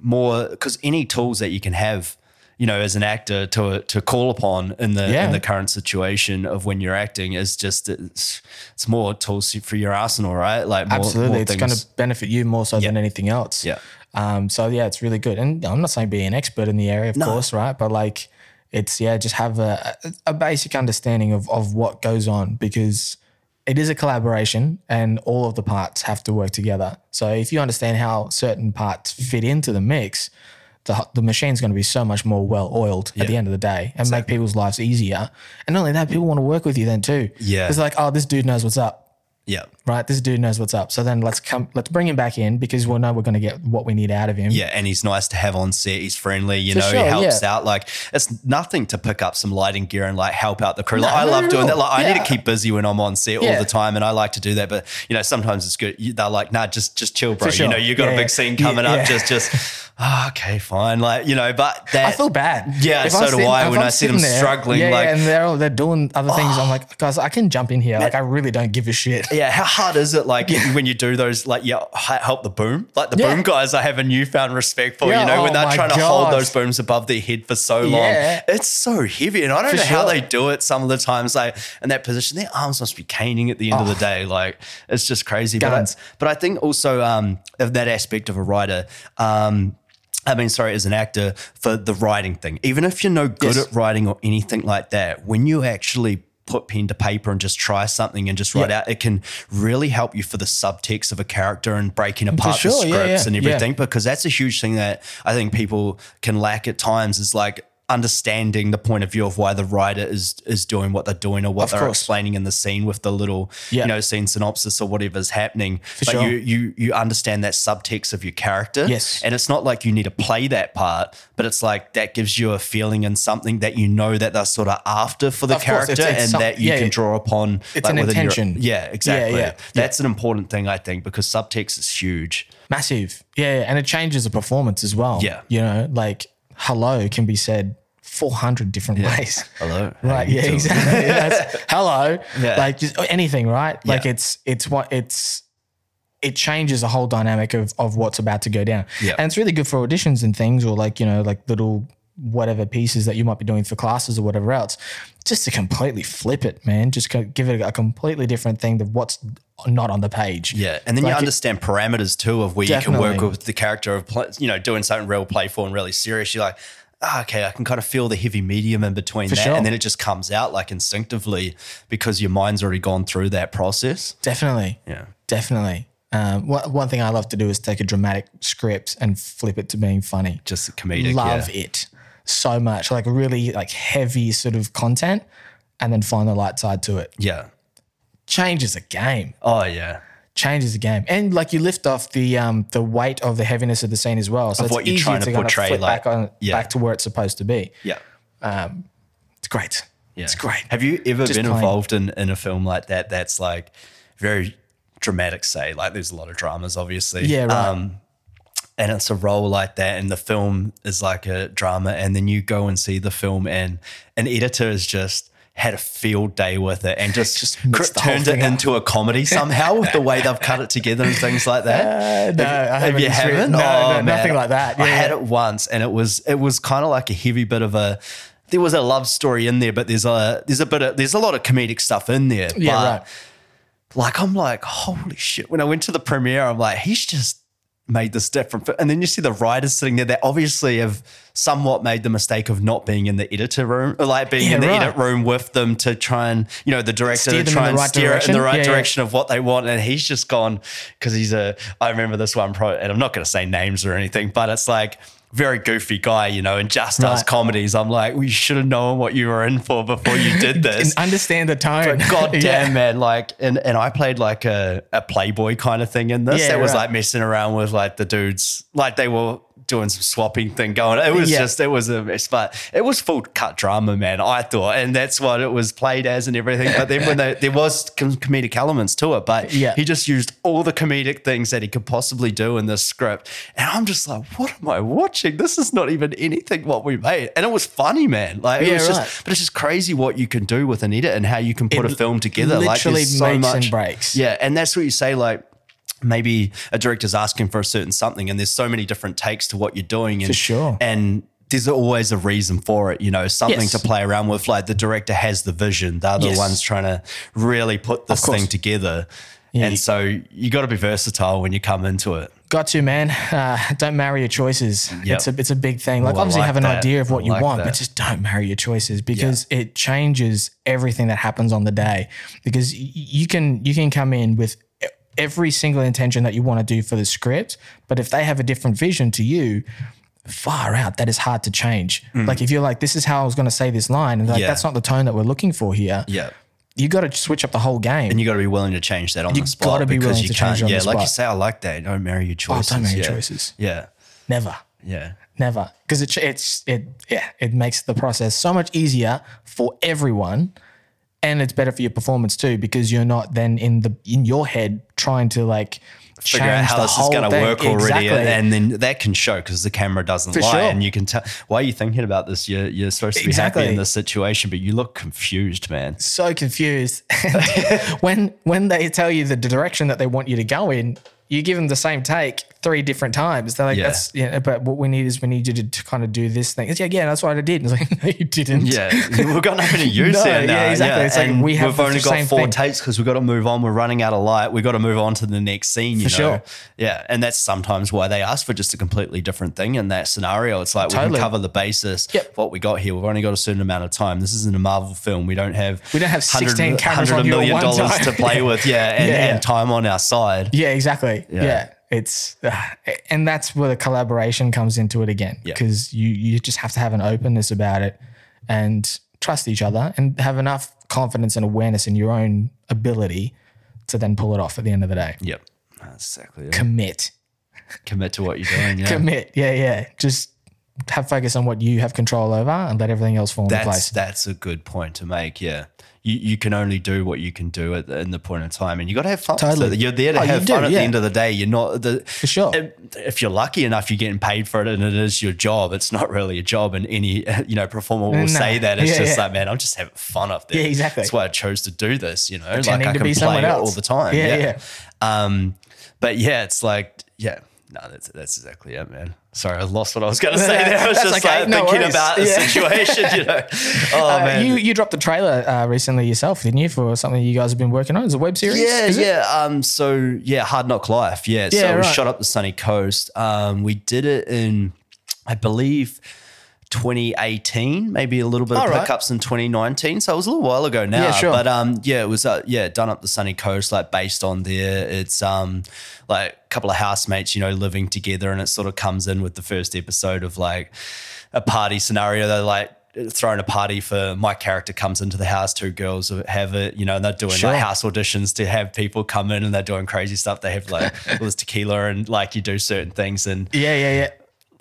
more because any tools that you can have. You know, as an actor, to to call upon in the Yeah. in the current situation of when you're acting is just it's, it's more tools for your arsenal, right? Like more, Absolutely, more it's going to benefit you more so than anything else. Yeah. Um. So yeah, it's really good, and I'm not saying be an expert in the area, of course, right? But like, it's yeah, just have a a basic understanding of of what goes on because it is a collaboration, and all of the parts have to work together. So if you understand how certain parts fit into the mix. The, the machine's going to be so much more well oiled at the end of the day and make people's lives easier. And not only that, people want to work with you then too. Yeah. It's like, oh, this dude knows what's up yeah. right? This dude knows what's up. So then let's come, let's bring him back in because we'll know we're going to get what we need out of him. Yeah, and he's nice to have on set. He's friendly, you For know, sure, he helps yeah. out. Like it's nothing to pick up some lighting gear and like help out the crew. Like No, I not love doing all. that. Like I need to keep busy when I'm on set all the time, and I like to do that. But you know, sometimes it's good. They're like, nah, just just chill, bro. sure. You know, you got Yeah, a big scene Yeah, coming up. Just just ah, okay, fine. Like you know, but that I feel bad. Yeah, If so I'm do sitting- I when I'm I see them there, struggling, Yeah, like- yeah, and they're all, they're doing other things. I'm like, guys, I can jump in here. Like, I really don't give a shit. Yeah, how hard is it? Like when you do those, like you help the boom, like the Yeah. boom guys. I have a newfound respect for. Yeah, you know, when oh they're my trying to hold those booms above their head for so long, Yeah. it's so heavy, and I don't For know how they do it. Some of the times, like in that position, their arms must be caning at the end of the day. Like it's just crazy. But I, Oh. But I think also um, of that aspect of a writer. Um, I mean, sorry, as an actor, for the writing thing, even if you're no good Yes. at writing or anything like that, when you actually put pen to paper and just try something and just write Yeah. out, it can really help you for the subtext of a character and breaking apart sure, the scripts yeah, and yeah. everything. Because that's a huge thing that I think people can lack at times is like understanding the point of view of why the writer is is doing what they're doing or what Of they're course. explaining in the scene with the little Yeah. you know scene synopsis or whatever's happening. but sure. you you you understand that subtext of your character. Yes. And it's not like you need to play that part, but it's like that gives you a feeling and something that you know that they're sort of after for the Of it's- character it's and some- that you yeah, can draw upon. It's an within your- intention. yeah, exactly. yeah. That's an important thing, I think, because subtext is huge. Massive. Yeah. And it changes the performance as well. Yeah. You know, like hello can be said 400 different ways. Hello. Right. Yeah, exactly. That's, hello. Yeah. Like just anything, right? Like it's, it's what it's, it changes the whole dynamic of, of what's about to go down. Yeah. And it's really good for auditions and things or like, you know, like little whatever pieces that you might be doing for classes or whatever else, just to completely flip it, man. Just give it a completely different thing than what's not on the page. Yeah, and then you Like it- understand parameters too of where you can work with the character of you know doing something real playful and really serious. You're like, ah, okay, I can kind of feel the heavy medium in between that, sure. and then it just comes out like instinctively because your mind's already gone through that process. Definitely. Yeah, Definitely. Um, one, one thing I love to do is take a dramatic script and flip it to being funny. just comedic. love yeah. it so much, like really like heavy sort of content, and then find the light side to it. Yeah. Changes the game. Oh yeah. Changes the game, and like you lift off the um the weight of the heaviness of the scene as well. So Of it's what you're easier trying to to, kind of flip like- back on yeah. back to where it's supposed to be. Yeah. It's great. Yeah. It's great. Have you ever Just been plain. involved in, in a film like that that's like very dramatic, say? Like there's a lot of dramas, obviously. Yeah, right. Um, and it's a role like that, and the film is like a drama, and then you go and see the film, and an editor is just had a field day with it and just, Just cr- mixed the whole turned it up. into a comedy somehow with the way they've cut it together and things like that. Uh, no, I Have haven't you haven't? no, oh, no, nothing like that. Yeah. I had it once, and it was it was kind of like a heavy bit of a. There was a love story in there, but there's a there's a bit of there's a lot of comedic stuff in there. Yeah, but right. Like I'm like, holy shit! When I went to the premiere, I'm like, he's just made this different. And then you see the writers sitting there that obviously have somewhat made the mistake of not being in the editor room, like being Yeah, in the right. edit room with them to try and, you know, the director Steer to try and right steer it in the right Yeah, yeah. direction of what they want. And he's just gone because he's a, I remember this one, pro, and I'm not going to say names or anything, but it's like, very goofy guy, you know, and just does comedies. I'm like, well, you should have known what you were in for before you did And this. understand the tone. God Yeah. damn, man. Like, and, and I played like a, a Playboy kind of thing in this. Yeah, that was right. like messing around with like the dudes, like they were doing some swapping thing going. It was Yeah. just, it was a mess, but it was full cut drama, man. I thought, and that's what it was played as and everything. But then when they, there was com- comedic elements to it, but Yeah. he just used all the comedic things that he could possibly do in this script. And I'm just like, what am I watching? This is not even anything what we made. And it was funny, man. Like, it Yeah, was right. just, but it's just crazy what you can do with an edit and how you can put It a film together. like literally there's so makes much and breaks. Yeah, and that's what you say. Like maybe a director's asking for a certain something, and there's so many different takes to what you're doing. And, For sure. And there's always a reason for it, you know, something Yes. to play around with. Like the director has the vision; they're the Yes. ones trying to really put this thing together. Yeah. And so you got to be versatile when you come into it. Got to, man. Uh, don't marry your choices. Yep. It's a it's a big thing. Like I obviously like have an that. idea of what I you like want, that. but just don't marry your choices because it changes everything that happens on the day. Because you can you can come in with every single intention that you want to do for the script, but if they have a different vision to you, far out, that is hard to change. Like if you're like, this is how I was going to say this line, and like Mm. Yeah. that's not the tone that we're looking for here. Yeah. You got to switch up the whole game. And you got to be willing to change that on You the spot gotta be because willing you to can't. change yeah, like you say, I like that. Don't marry your choices. don't marry your yeah. choices. Yeah, Never. yeah, Never, because it it's it yeah it makes the process so much easier for everyone, and it's better for your performance too because you're not then in the in your head trying to like figure out how this is going to work already, Exactly. and then that can show because the camera doesn't For lie, sure. and you can tell why are you thinking about this. You're you're supposed to be Exactly. happy in this situation, but you look confused, man. so confused. when when they tell you the direction that they want you to go in, you give them the same take three different times. They're like, Yeah. "That's yeah," but what we need is we need you to, to kind of do this thing. It's, yeah, yeah, that's what I did. And it's like, no, you didn't. Yeah, we've got nothing to use No, here now. yeah, exactly. It's like and we have we've only got four thing. takes because we've got to move on. We're running out of light. We've got to move on to the next scene. You For know? sure. Yeah, and that's sometimes why they ask for just a completely different thing in that scenario. It's like we can cover the basis. Yep. What we got here, we've only got a certain amount of time. This isn't a Marvel film. We don't have We don't have 16 cameras on at dollars time. to play with. Yeah, and, Yeah, yeah. and time on our side. Yeah, exactly. Yeah. Yeah. It's and that's where the collaboration comes into it again Yeah. because you you just have to have an openness about it and trust each other and have enough confidence and awareness in your own ability to then pull it off at the end of the day. Yep, that's exactly it. Commit. Commit to what you're doing. Yeah. Commit. Yeah, yeah. Just have focus on what you have control over and let everything else fall into place. that's a good point to make. Yeah, you you can only do what you can do at the, in the point in time, and you got to have fun. Totally. So you're there to Oh, have do, fun at yeah. the end of the day. You're not the for sure. If you're lucky enough, you're getting paid for it, and it is your job. It's not really a job, and any you know performer will No. say that it's Yeah, just yeah. like, man, I'm just having fun up there. Yeah, exactly. That's why I chose to do this. You know, Pretending like I to can be play someone it all the time. Yeah, Yeah, Um, but yeah, it's like yeah. No, that's that's exactly it, man. Sorry, I lost what I was going to say there. I was just okay, like no thinking worries. about the Yeah. situation, you know. Oh Uh, man, you you dropped the trailer uh, recently yourself, didn't you, for something you guys have been working on? It's a web series. Yeah, is it? yeah. Um, so yeah, Hard Knock Life. Yeah. so Yeah, it was right. shot up the sunny coast. Um, we did it in, I believe. 2018, maybe a little bit of All right. pickups in 2019. So it was a little while ago now. Yeah, sure. But um, yeah, it was uh, yeah done up the sunny coast, like based on there. It's um, like a couple of housemates, you know, living together, and it sort of comes in with the first episode of like a party scenario. They're like throwing a party for my character comes into the house. Two girls have it, you know, and they're doing Sure. like house auditions to have people come in, and they're doing crazy stuff. They have like all this tequila, and like you do certain things, and Yeah, yeah, yeah.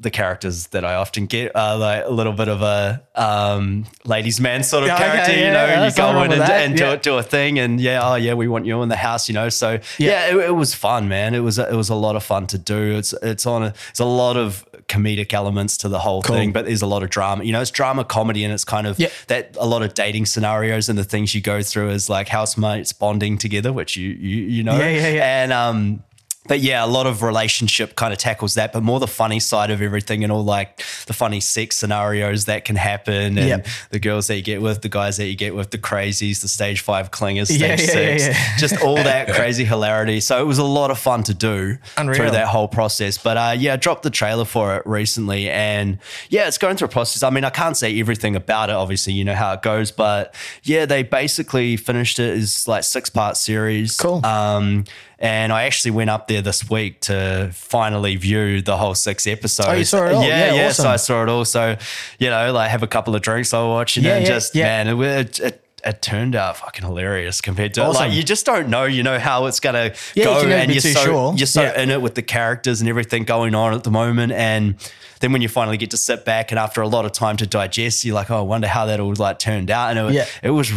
The characters that I often get are like a little bit of a um, ladies' man sort of Yeah, okay, character, you know, yeah, and you go in and, and do, yeah. do a thing, and yeah, oh yeah, we want you in the house, you know. So yeah, it, it was fun, man. It was it was a lot of fun to do. It's it's on a it's a lot of comedic elements to the whole Cool. thing, but there's a lot of drama. You know, it's drama comedy, and it's kind of that a lot of dating scenarios and the things you go through is like housemates bonding together, which you you you know, Yeah, yeah, yeah. and um but yeah, a lot of relationship kind of tackles that, but more the funny side of everything and all like the funny sex scenarios that can happen and Yep. the girls that you get with, the guys that you get with, the crazies, the stage five clingers, stage Yeah, yeah, six, yeah, yeah. just all that crazy hilarity. So it was a lot of fun to do Unreal. through that whole process. But uh, yeah, I dropped the trailer for it recently and yeah, it's going through a process. I mean, I can't say everything about it. Obviously, you know how it goes, but yeah, they basically finished it as like six part series. Cool. Um, and I actually went up there this week to finally view the whole six episodes. Oh, you saw it all? Yeah, Yeah, yeah. awesome. So I saw it all. So, you know, like have a couple of drinks I watch it and Yeah, just, man, it, it, it turned out fucking hilarious compared to Awesome. like you just don't know, you know, how it's gonna Yeah, go never and you're so sure. you're so Yeah. in it with the characters and everything going on at the moment. And then when you finally get to sit back and after a lot of time to digest, you're like, oh, I wonder how that all like turned out. And it, Yeah. it was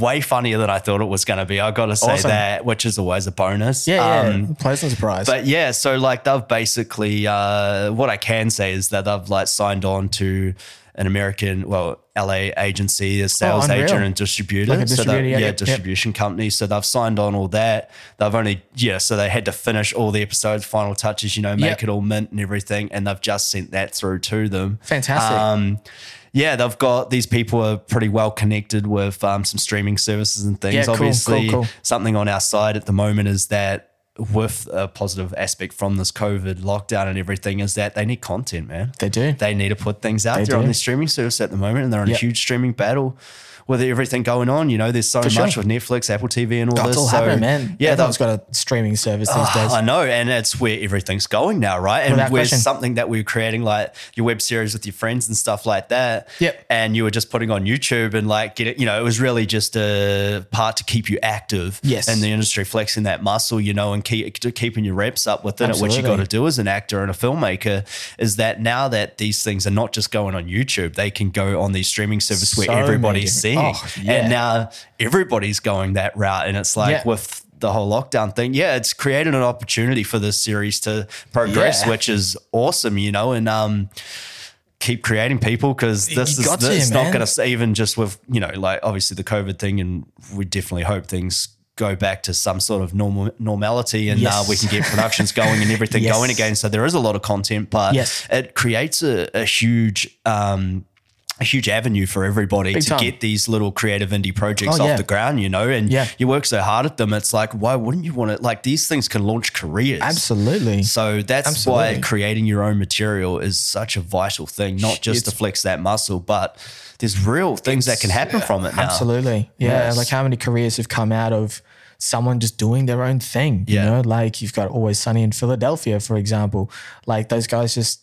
way funnier than I thought it was going to be. I got to say Awesome. that, which is always a bonus. Yeah, yeah. Um, Pleasant surprise. but yeah, so like they've basically uh, what I can say is that they've like signed on to an American, well, LA agency, a sales Oh, agent and distributor. Like So yeah, yeah, yep, distribution company. So they've signed on all that. They've only yeah, so they had to finish all the episodes, final touches, you know, make Yep. it all mint and everything, and they've just sent that through to them. Fantastic. Um, yeah, they've got these people are pretty well connected with um, some streaming services and things. Yeah, cool, cool, Obviously, cool. something on our side at the moment is that with a positive aspect from this COVID lockdown and everything is that they need content, man. They do. They need to put things out They there on do. their streaming service at the moment, and they're in Yep. a huge streaming battle with everything going on. You know, there's so For much sure. with Netflix, Apple TV, and all That's this. all so, happening, man. Yeah, everyone's they've- got a streaming service these ah, days. I know, and it's where everything's going now, right? And Without where's question. something that we were creating, like your web series with your friends and stuff like that. Yep. And you were just putting on YouTube and like get it, you know, it was really just a part to keep you active. Yes. In the industry, flexing that muscle, you know, and keep keeping your reps up within it. What you got to do as an actor and a filmmaker is that now that these things are not just going on YouTube, they can go on these streaming services So where everybody's seeing. Oh, yeah. And now everybody's going that route, and it's like Yeah. with the whole lockdown thing, yeah, it's created an opportunity for this series to progress, Yeah. which is awesome, you know, and um, keep creating people because this You is to, it's not going to even just with you know like obviously the COVID thing, and we definitely hope things go back to some sort of normal normality and uh, Yes. we can get productions going and everything Yes. going again. So there is a lot of content, but Yes. it creates a, a huge. Um, a huge avenue for everybody Big to time. get these little creative indie projects Oh, off yeah. the ground, you know, and Yeah. you work so hard at them. It's like, why wouldn't you want to? Like, these things can launch careers. Absolutely. So that's Absolutely. why creating your own material is such a vital thing, not just to flex that muscle, but there's real things that can happen from it now. Absolutely. Yeah. Yes. Like how many careers have come out of someone just doing their own thing? You Yeah. know, like you've got Always Sunny in Philadelphia, for example. Like those guys just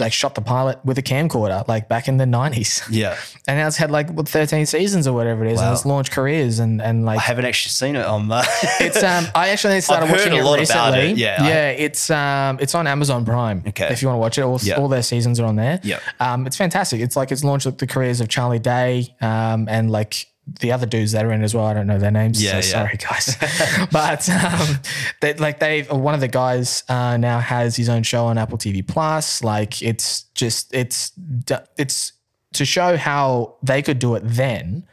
like shot the pilot with a camcorder, like back in the 90s. Yeah. And now it's had like what 13 seasons or whatever it is, Wow. and it's launched careers and and like I haven't actually seen it on uh, it's um I actually started I've watching a it lot about recently. it, yeah, I- yeah, it's um it's on Amazon Prime. Okay. if you want to watch it, all, Yeah. all their seasons are on there. Yeah. um, it's fantastic. It's like it's launched the careers of Charlie Day, um, and like the other dudes that are in as well. I don't know their names. Yeah, so yeah. sorry guys, but um, they like they one of the guys uh, now has his own show on Apple TV Plus. Like it's just it's it's to show how they could do it then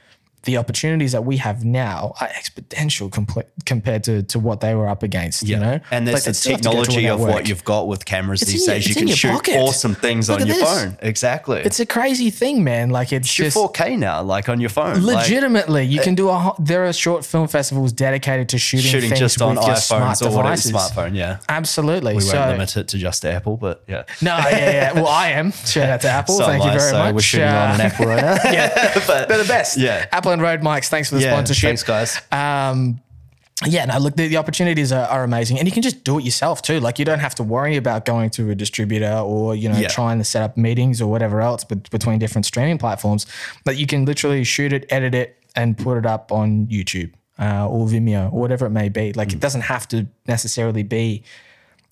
the opportunities that we have now are exponential compl- compared to, to what they were up against. You know, and there's Like, the still have to go to all technology of what you've got with cameras It's these your- days. You can shoot pocket. awesome things Look on your this. phone. Exactly. It's a crazy thing, man. Like it's Shoot just 4K now, like on your phone. Like, legitimately you can do a. There are short film festivals dedicated to shooting, shooting things just on with your smart or devices. smartphone. Yeah. Absolutely. We so won't limit it to just Apple, but yeah. no, yeah, yeah. Well, I am. Shout out to Apple. So Thank you very so much. We're shooting Uh, on an Apple right now. yeah, but they're the best. Yeah. Apple and Rode mics. Thanks for the yeah, sponsorship. thanks, guys. Um, yeah, no, look, the, the opportunities are, are amazing, and you can just do it yourself too. Like you don't have to worry about going to a distributor or you know Yeah. trying to set up meetings or whatever else, but between different streaming platforms. But you can literally shoot it, edit it, and put it up on YouTube uh, or Vimeo or whatever it may be. Like Mm. it doesn't have to necessarily be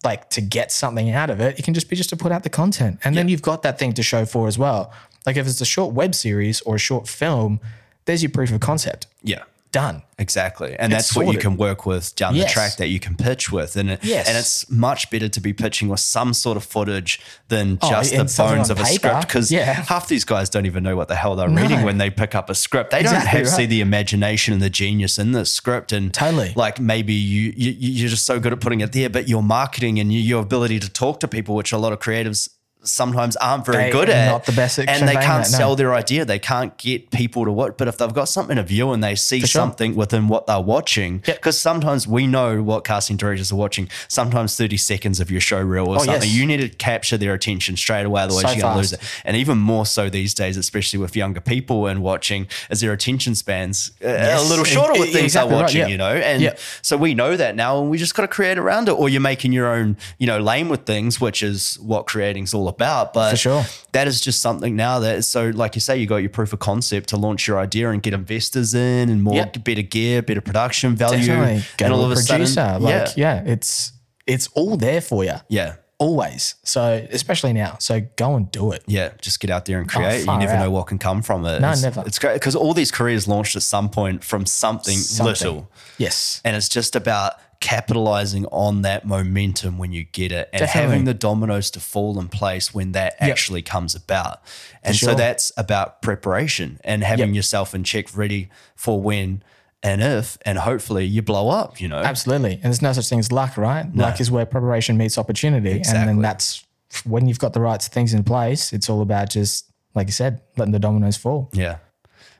like to get something out of it. It can just be just to put out the content, and then you've got that thing to show for as well. Like if it's a short web series or a short film, there's your proof of concept. Yeah. Done. Exactly. And It's that's what you can work with down the track that you can pitch with. And, it, Yes. and it's much better to be pitching with some sort of footage than Oh, just the bones on of a script. Because Yeah. half these guys don't even know what the hell they're reading when they pick up a script. They don't Exactly have see the imagination and the genius in the script. And Totally. like maybe you, you you're just so good at putting it there, but your marketing and your, your ability to talk to people, which a lot of creatives sometimes aren't very They good at not the best and they can't that, no. sell their idea they can't get people to watch but if they've got something to view and they see sure. something within what they're watching Yep. because sometimes we know what casting directors are watching sometimes 30 seconds of your show reel or Oh, something yes. you need to capture their attention straight away otherwise So you're going to lose it and even more so these days especially with younger people and watching is their attention spans uh, a little shorter E- with e- things exactly they're right, watching you know and Yeah. so we know that now and we just got to create around it or you're making your own you know lane with things which is what creating's all about but For sure. that is just something now that so like you say you got your proof of concept to launch your idea and get investors in and more Yep. better gear better production value Definitely. Go and all of a producer. sudden like, yeah yeah. it's it's all there for you. yeah Always. So especially now. So go and do it. yeah, just get out there and oh, create. you Oh, far never know what can come from it. No, it's, never. It's great because all these careers launched at some point from something, Something. little, Yes. and it's just about capitalizing on that momentum when you get it and Definitely. having the dominoes to fall in place when that Yep. actually comes about. And so that's about preparation and having Yep. yourself in check ready for when and if and hopefully you blow up, you know. Absolutely. And there's no such thing as luck, right? Luck is where preparation meets opportunity. And then that's when you've got the right things in place, it's all about just, like you said, letting the dominoes fall. Yeah.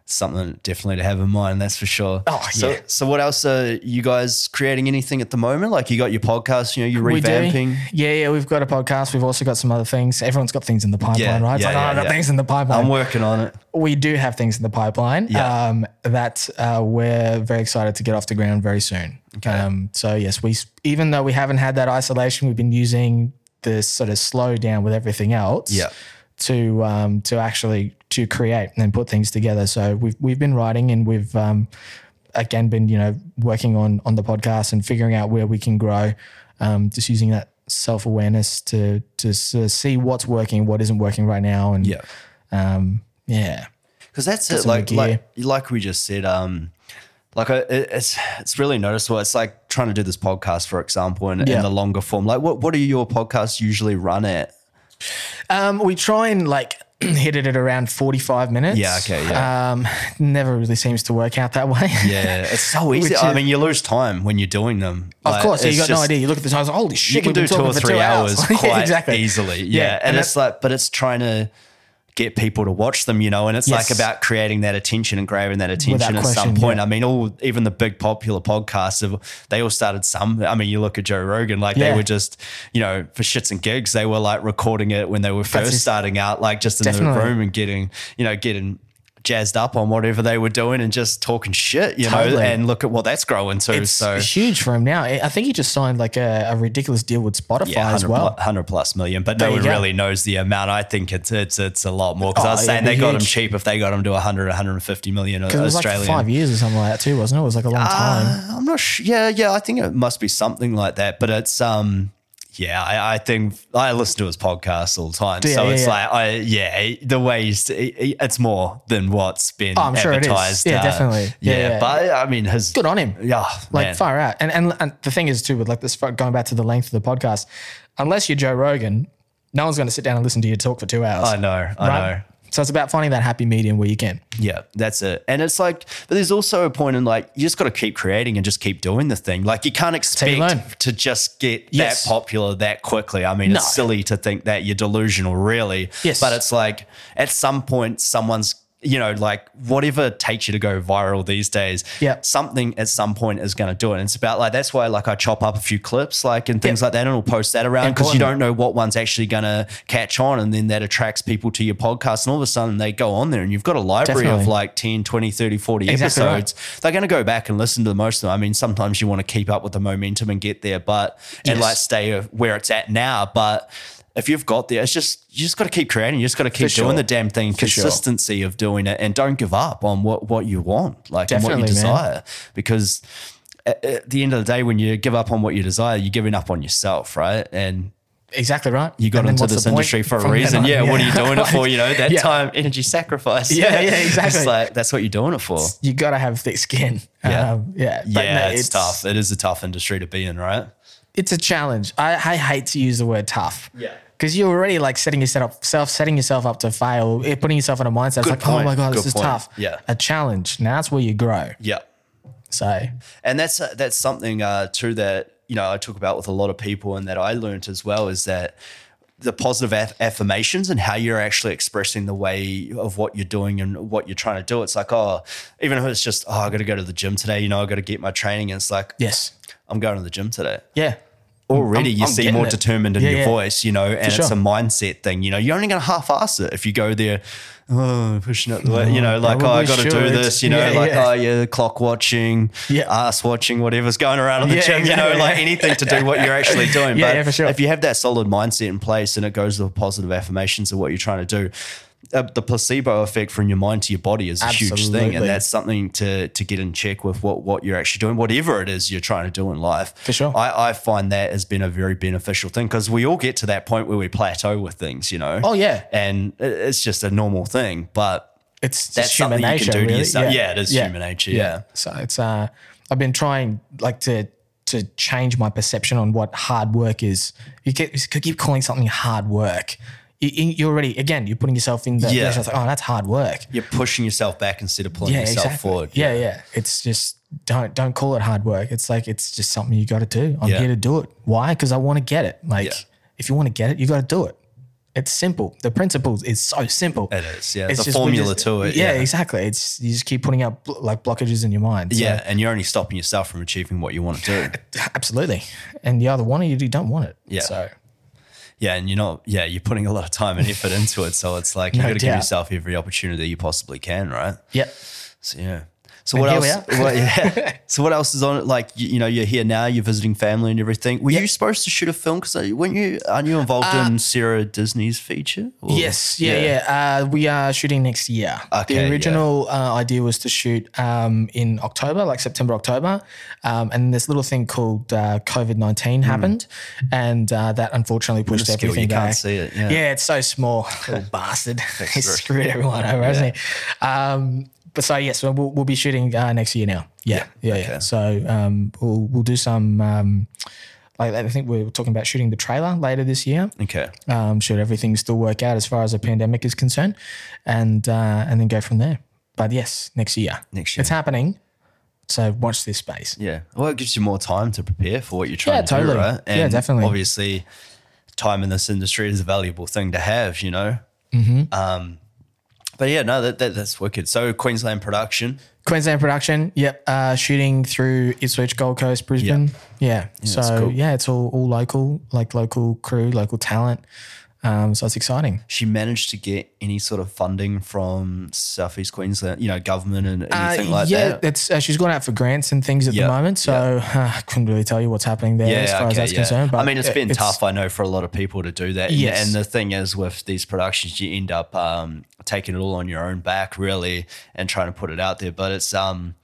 Something definitely to have in mind, that's for sure. Oh, so, yeah. So, what else are you guys creating anything at the moment? Like, you got your podcast, you know, you're revamping. Yeah, yeah, we've got a podcast. We've also got some other things. Everyone's got things in the pipeline, Yeah, right? It's yeah, like, oh, yeah, I've got yeah. things in the pipeline. I'm working on it. we do have things in the pipeline Yeah. um, that uh, we're very excited to get off the ground very soon. Okay. Um, so yes, we even though we haven't had that isolation, we've been using this sort of slow down with everything else. Yeah. To um, to actually to create and put things together. So we've we've been writing and we've um, again been you know working on on the podcast and figuring out where we can grow. Um, just using that self awareness to to see what's working, what isn't working right now, and Yeah. um, yeah. Because that's it. Like, like, like we just said, um, Like I- it's it's really noticeable. It's like trying to do this podcast, for example, in, Yeah. in the longer form. Like, what what do your podcasts usually run at? Um, we try and like hit it at around 45 minutes. Yeah, okay, yeah. Um, never really seems to work out that way. Yeah, it's so easy. I mean, you lose time when you're doing them. Of Like, course, yeah, you got no idea. You look at the time, holy shit, You can do two or three two hours Yeah, quite exactly. easily. Yeah, Yeah, and, and it's like, but it's trying to get people to watch them, you know, and it's Yes. like about creating that attention and grabbing that attention at some point. yeah. I mean, all even the big popular podcasts have they all started some. I mean, you look at Joe Rogan, like they were just, you know, for shits and gigs, they were like recording it when they were first starting out, like just in Definitely. the room and getting, you know, getting jazzed up on whatever they were doing and just talking shit, you know, and look at what that's growing to. It's so huge for him now. I I think he just signed like a, a ridiculous deal with Spotify yeah, 100, as well. pl- 100 plus million, but There no one go. really knows the amount. I think it's it's it's a lot more because I Oh, was saying it'd they be got him cheap if they got him to 100, 150 million Because it was Australian. like five years or something like that too, wasn't it? It was like a long time. Uh, I'm not sure. Yeah, yeah, I think it must be something like that. But it's um, yeah, I, I think I listen to his podcast all the time. Yeah, so yeah, it's yeah. like I yeah, the way he's, it's more than what's been Oh, I'm sure it is. advertised. Yeah, uh, definitely. Yeah. but I mean, his Good on him. Yeah, like man. far out. And, and and the thing is too with like this going back to the length of the podcast, unless you're Joe Rogan, no one's going to sit down and listen to you talk for two hours. I know, I know. So it's about finding that happy medium where you can. Yeah, that's it. And it's like, but there's also a point in like, you just got to keep creating and just keep doing the thing. Like, you can't expect to just get Yes. that popular that quickly. I mean, No. it's silly to think that you're delusional, really. Yes. But it's like, at some point, someone's, you know, like whatever takes you to go viral these days, yeah. something at some point is going to do it. And it's about like, that's why like I chop up a few clips, like, and things Yep. like that, and I'll post that around because you don't know what one's actually going to catch on. And then that attracts people to your podcast. And all of a sudden they go on there and you've got a library of like 10, 20, 30, 40 Exactly right. episodes. They're going to go back and listen to the most of them. I mean, sometimes you want to keep up with the momentum and get there, but, and like stay where it's at now. But, if you've got there, it's just you just got to keep creating. You just got to keep For sure. doing the damn thing. For sure. Consistency of doing it, and don't give up on what what you want, like and what you man. desire. Because at, at the end of the day, when you give up on what you desire, you're giving up on yourself, right? And Exactly right. you got And then into what's this the point industry for a from then reason. on? Yeah, what are you doing it for? You know, that Yeah. time, energy sacrifice. Yeah, yeah, exactly. it's like that's what you're doing it for. You got to have thick skin. Yeah. Um, yeah. But yeah, no, it's, tough. It is a tough industry to be in, right? It's a challenge. I, I hate to use the word tough. Yeah. Because you're already like setting yourself up, self setting yourself up to fail, eh, putting yourself in a mindset. It's Good like, oh my god, this Good is tough. Yeah. A challenge. Now that's where you grow. Yeah. So and that's uh, that's something uh, too that you know I talk about with a lot of people and that I learned as well is that the positive aff- affirmations and how you're actually expressing the way of what you're doing and what you're trying to do. It's like, oh, even if it's just, oh, I got to go to the gym today, you know, I got to get my training. And it's like, yes. I'm going to the gym today. Yeah. Already, I'm- you I'm see more it. determined in Yeah, your yeah. voice, you know, and it's a mindset thing. You know, you're only going to half-ass it if you go there, oh, pushing up the way, you oh, know, like, oh, I got to do this, you know, Yeah, like, oh, yeah, clock watching, Yeah. ass watching, whatever's going around in the gym, you know, like anything to do what you're actually doing. But yeah, for sure. if you have that solid mindset in place and it goes with positive affirmations of what you're trying to do, uh, the placebo effect from your mind to your body is a huge thing, and that's something to to get in check with what what you're actually doing, whatever it is you're trying to do in life. For sure. I, I find that has been a very beneficial thing because we all get to that point where we plateau with things, you know. Oh, yeah. and it- it's just a normal thing, but It's That's human something you can nature. do to really. yourself. Yeah, it is human nature, yeah. So it's uh, I've been trying like to to change my perception on what hard work is. You keep, you keep calling something hard work. You, you're already again. You're putting yourself in the. Yeah. Like, oh, that's hard work. you're pushing yourself back instead of pulling Yeah, yourself exactly. forward. Yeah, yeah. yeah. It's just don't don't call it hard work. It's like it's just something you got to do. I'm Yeah. here to do it. Why? Because I want to get it. Like Yeah. if you want to get it, you got to do it. It's simple. The principles is so simple. It is, yeah. It's It's a just- formula just- to it, Yeah, yeah. exactly. It's you just keep putting up bl- like blockages in your mind. So- Yeah, and you're only stopping yourself from achieving what you want to do. absolutely. And you either want it, or you don't want it. Yeah. So Yeah, and you're not. Yeah, you're putting a lot of time and effort into it, so it's like you No got to give yourself every opportunity you possibly can, right? yep. So yeah. So And what else? yeah. So what else is on it? Like you, you know, you're here now. You're visiting family and everything. Were you supposed to shoot a film? Because weren't you? Aren't you involved in Sarah Disney's feature? Or- Uh, Yes, yeah, yeah. Uh, we are shooting next year. Okay, the yeah. original uh, idea was to shoot um, in October, like September, October, um, and this little thing called uh, COVID nineteen happened, and uh, that unfortunately pushed Minuscule, everything you can't see it, yeah. yeah, it's so small, little bastard. he screwed everyone over, hasn't he? Um, but so yes, so we'll, we'll be shooting uh, next year now. Yeah, yeah, yeah. So um, we'll we'll do some. Um, like I think we're talking about shooting the trailer later this year. Okay. Um, should everything still work out as far as the pandemic is concerned, and uh, and then go from there. But yes, next year. Next year. it's happening. So watch this space. Yeah. Well, it gives you more time to prepare for what you're trying Yeah, to totally. do, right? Yeah, definitely. Obviously, time in this industry is a valuable thing to have, you know? Mm-hmm. Um, but yeah, no, that, that that's wicked. So Queensland production. Queensland production. Yep. Uh, shooting through Ipswich, Gold Coast, Brisbane. Yeah. so cool. yeah, it's all all local, like local crew, local talent. Um, so it's exciting. She managed to get any sort of funding from Southeast Queensland, you know, government and anything like Uh, yeah, that. it's uh, she's gone out for grants and things at Yeah, the moment. So uh, I couldn't really tell you what's happening there as far as that's concerned. But I mean, it's it- been tough, I know, for a lot of people to do that. And- Yes. And the thing is, with these productions, you end up um, taking it all on your own back, really, and trying to put it out there. But it's um,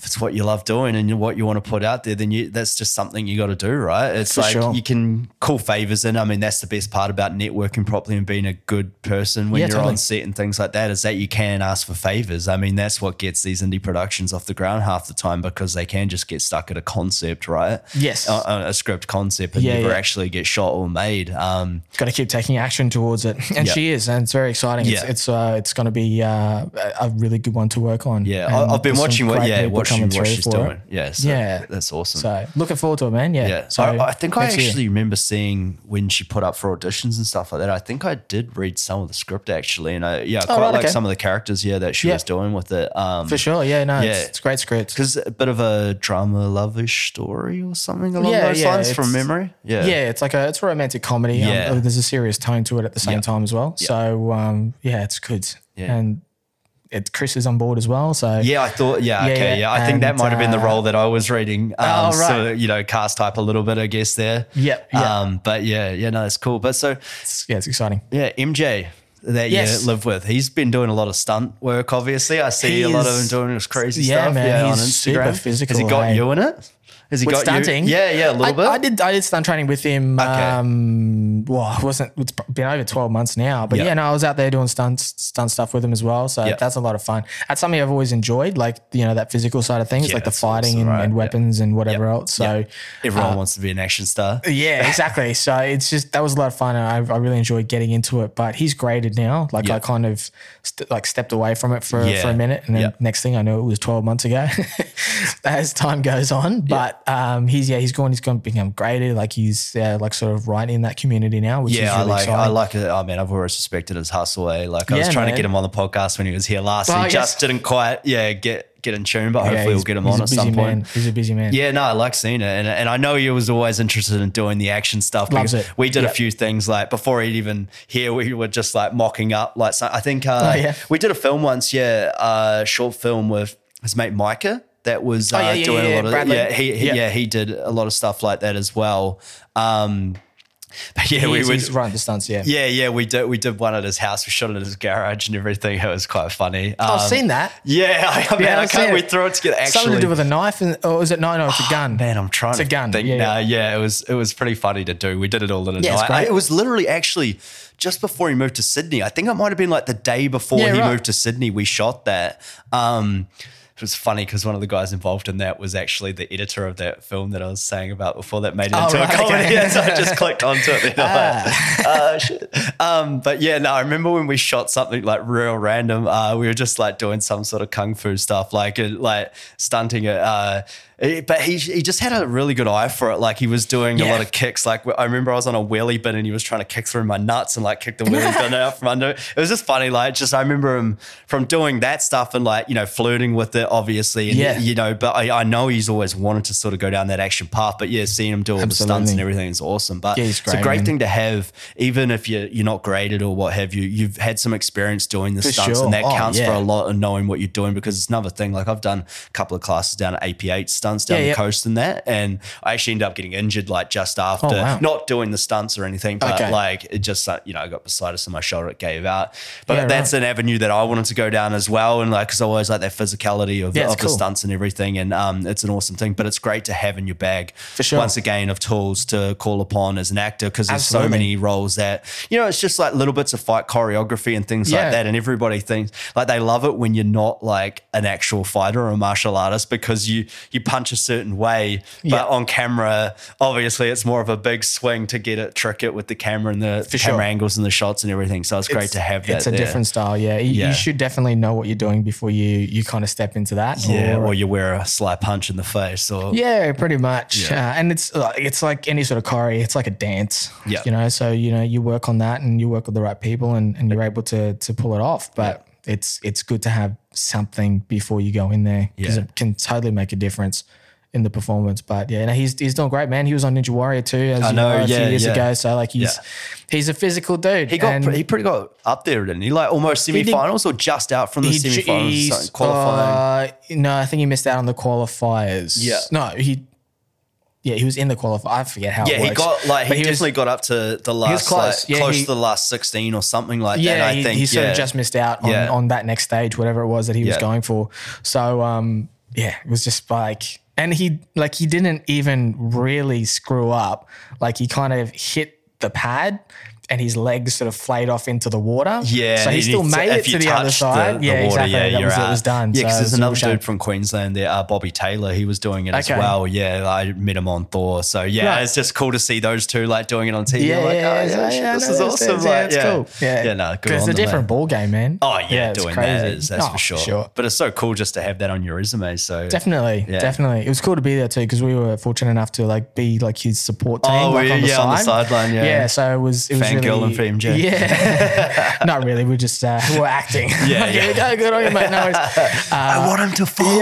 if it's what you love doing and what you want to put out there, then you that's just something you got to do, right? It's For like sure. you can call favors in. I mean, that's the best part about networking properly and being a good person when Yeah, you're totally. on set and things like that is that you can ask for favors. I mean, that's what gets these indie productions off the ground half the time because they can just get stuck at a concept, right? Yes. A, a- script concept and Yeah, never yeah. actually get shot or made. Um, got to keep taking action towards it, and Yeah. she is, and it's very exciting. It's Yeah. it's uh, it's going to be uh, a really good one to work on. yeah, And I've been watching what yeah watching coming through she's for doing. it. Yeah, so Yeah. that's awesome. So looking forward to it, man. Yeah. yeah, So I, I think I next year. actually remember seeing when she put up for auditions and stuff like that. I think I did read some of the script actually, and I yeah, I quite Oh, right, like okay. some of the characters yeah that she Yeah. was doing with it. Um, for sure. Yeah. No. Yeah. It's, it's great script. because a bit of a drama lovish story or something along Yeah, those yeah, lines from memory. Yeah, Yeah, it's like a it's a romantic comedy. Um, Yeah. there's a serious tone to it at the same time as well. So um, yeah, it's good. Yeah. And it, Chris is on board as well. So Yeah, I thought. Yeah, Yeah, okay, yeah. I think that might have been the uh, role that I was reading. Um, Oh, right. So you know, cast type a little bit, I guess there. Yep, yeah. Um, but yeah, yeah, no, that's cool. But so it's, yeah, it's exciting. yeah, MJ that Yes. you live with, he's been doing a lot of stunt work. Obviously, I see a lot of him doing this crazy yeah, stuff. man, yeah, on he's Instagram. super physical, Has he got hey. you in it? Has he With got stunting, you? Yeah, yeah, a little I, bit. I did. I did stunt training with him. Okay. Um, well, it wasn't. It's been over twelve months now, but Yeah. yeah, no, I was out there doing stunts, stunt stuff with him as well. So Yeah. that's a lot of fun. That's something I've always enjoyed, like you know that physical side of things, Yeah, like the fighting awesome, and, right? and weapons and whatever else. So. Everyone uh, wants to be an action star. yeah, exactly. So it's just that was a lot of fun, and I, I really enjoyed getting into it. But he's graded now. Like. I kind of st- like stepped away from it for for a minute, and then next thing I knew, it was twelve months ago. As time goes on, but um, he's yeah, he's gone. He's going to become greater. Like he's uh, like sort of right in that community now, which is Yeah, I really like I like it. I mean, I've always suspected his hustle. Eh? Like I was Yeah, trying to get him on the podcast when he was here last. And he just didn't quite, yeah, get get in tune. But Yeah, hopefully, we'll get him on at some point. He's a busy man. Yeah, no, I like seeing it, and and I know he was always interested in doing the action stuff. Loves it. We did a few things like before he'd even here. We were just like mocking up. Like so, I think uh, Oh, yeah. we did a film once. Yeah, a short film with his mate Micah. That was uh, Oh, yeah, yeah, doing yeah, a lot of yeah. He, he Yeah. yeah he did a lot of stuff like that as well. Um, but yeah, we he's, would running the stunts. Yeah, yeah, yeah, we did. We did one at his house. We shot it at his garage and everything. It was quite funny. I've Um, seen that. Yeah, I, man, I I've can't. We threw it together. Actually, Something to do with a knife, and or is it no, no, it's a gun. Man, I'm trying It's a gun. think Yeah, yeah. Yeah, it was it was pretty funny to do. We did it all in a Yeah, night. great. it was literally actually just before he moved to Sydney. I think it might have been like the day before Yeah, he right. moved to Sydney. We shot that. Um, it was funny because one of the guys involved in that was actually the editor of that film that I was saying about before that made it Oh, into right, a comedy. okay. And so I just clicked onto it. I'm like, uh, shit. Um, but yeah, no, I remember when we shot something like real random. Uh, we were just like doing some sort of kung fu stuff, like like stunting it. Uh, but he he just had a really good eye for it. Like he was doing a lot of kicks. Like I remember I was on a wheelie bin and he was trying to kick through my nuts and like kick the wheelie bin out from under. It was just funny. Like just I remember him from doing that stuff and like you know flirting with it, obviously. And, Yeah. You know, but I, I know he's always wanted to sort of go down that action path. But yeah, seeing him do all the stunts and everything is awesome. But Yeah, he's it's a great, great man. thing to have, even if you're you're not graded or what have you. You've had some experience doing the For stunts, sure. and that Oh, counts for a lot of knowing what you're doing. Because it's another thing. Like I've done a couple of classes down at AP8 stunts down Yeah, the yeah. coast and that, and I actually ended up getting injured like just after, Oh, wow. not doing the stunts or anything, but Okay. like it just uh, you know I got bursitis in my shoulder, it gave out. But Yeah, that's right. an avenue that I wanted to go down as well, and like because I always like that physicality of, Yeah, of the stunts and everything. And um, it's an awesome thing. But it's great to have in your bag, For sure. once again, of tools to call upon as an actor because there's so many roles that, you know, it's just like little bits of fight choreography and things like that. And everybody thinks like they love it when you're not like an actual fighter or a martial artist because you, you punch a certain way. But Yeah. on camera, obviously, it's more of a big swing to get it, trick it with the camera and the, the sure. camera angles and the shots and everything. So it's, great to have that. It's a there. different style. Yeah. You, Yeah. you should definitely know what you're doing before you you kind of step into that. Yeah, or you wear a sly punch in the face, or Yeah, pretty much. Yeah. Uh, and it's uh, it's like any sort of choreo. It's like a dance. Yeah. You know, so you know you work on that and you work with the right people and, and you're able to to pull it off. But it's it's good to have something before you go in there because Yeah. it can totally make a difference in the performance. But yeah, no, he's he's doing great, man. He was on Ninja Warrior too, as I you know, know, a yeah, few years yeah. ago. So like he's Yeah. he's a physical dude. he got and he pretty got up there, didn't he? Like almost semifinals or just out from the semifinals semi-finals, he's, something, qualifying. uh, no, I think he missed out on the qualifiers. Yeah. No, he. Yeah, he was in the qualifier. I forget how. yeah, it he works. got like he, But was- definitely got up to the last close. like, Yeah, close he- to the last sixteen or something like yeah, that. I he, think he sort yeah. of just missed out on, on that next stage, whatever it was that he was going for. So um, yeah, it was just like, and he like he didn't even really screw up. Like he kind of hit the pad. And his legs sort of flayed off into the water. Yeah, so he, still made it to the other side. The, the yeah, water, exactly. Yeah, that was it was done. Yeah, because it there's was a real another shame. dude from Queensland there, uh, Bobby Taylor. He was doing it as well. Yeah, I met him on Thor. So yeah, Right. it's just cool to see those two like doing it on TV. Yeah, like, yeah, oh, yeah, yeah, this no, is awesome. like, yeah, it's yeah. cool. Yeah, yeah, no, good because it's a different ball game, man. Oh yeah, it's doing crazy. that is that's Oh, for sure. But it's so cool just to have that on your resume. So Definitely, definitely. It was cool to be there too because we were fortunate enough to like be like his support team, Oh, yeah, on the on the sideline, yeah. yeah. So it was it was Fangirling really for MJ. Yeah, not really. We're just uh, we're acting. Yeah, Like, yeah. Go good on you, mate. No worries. I want him to fall.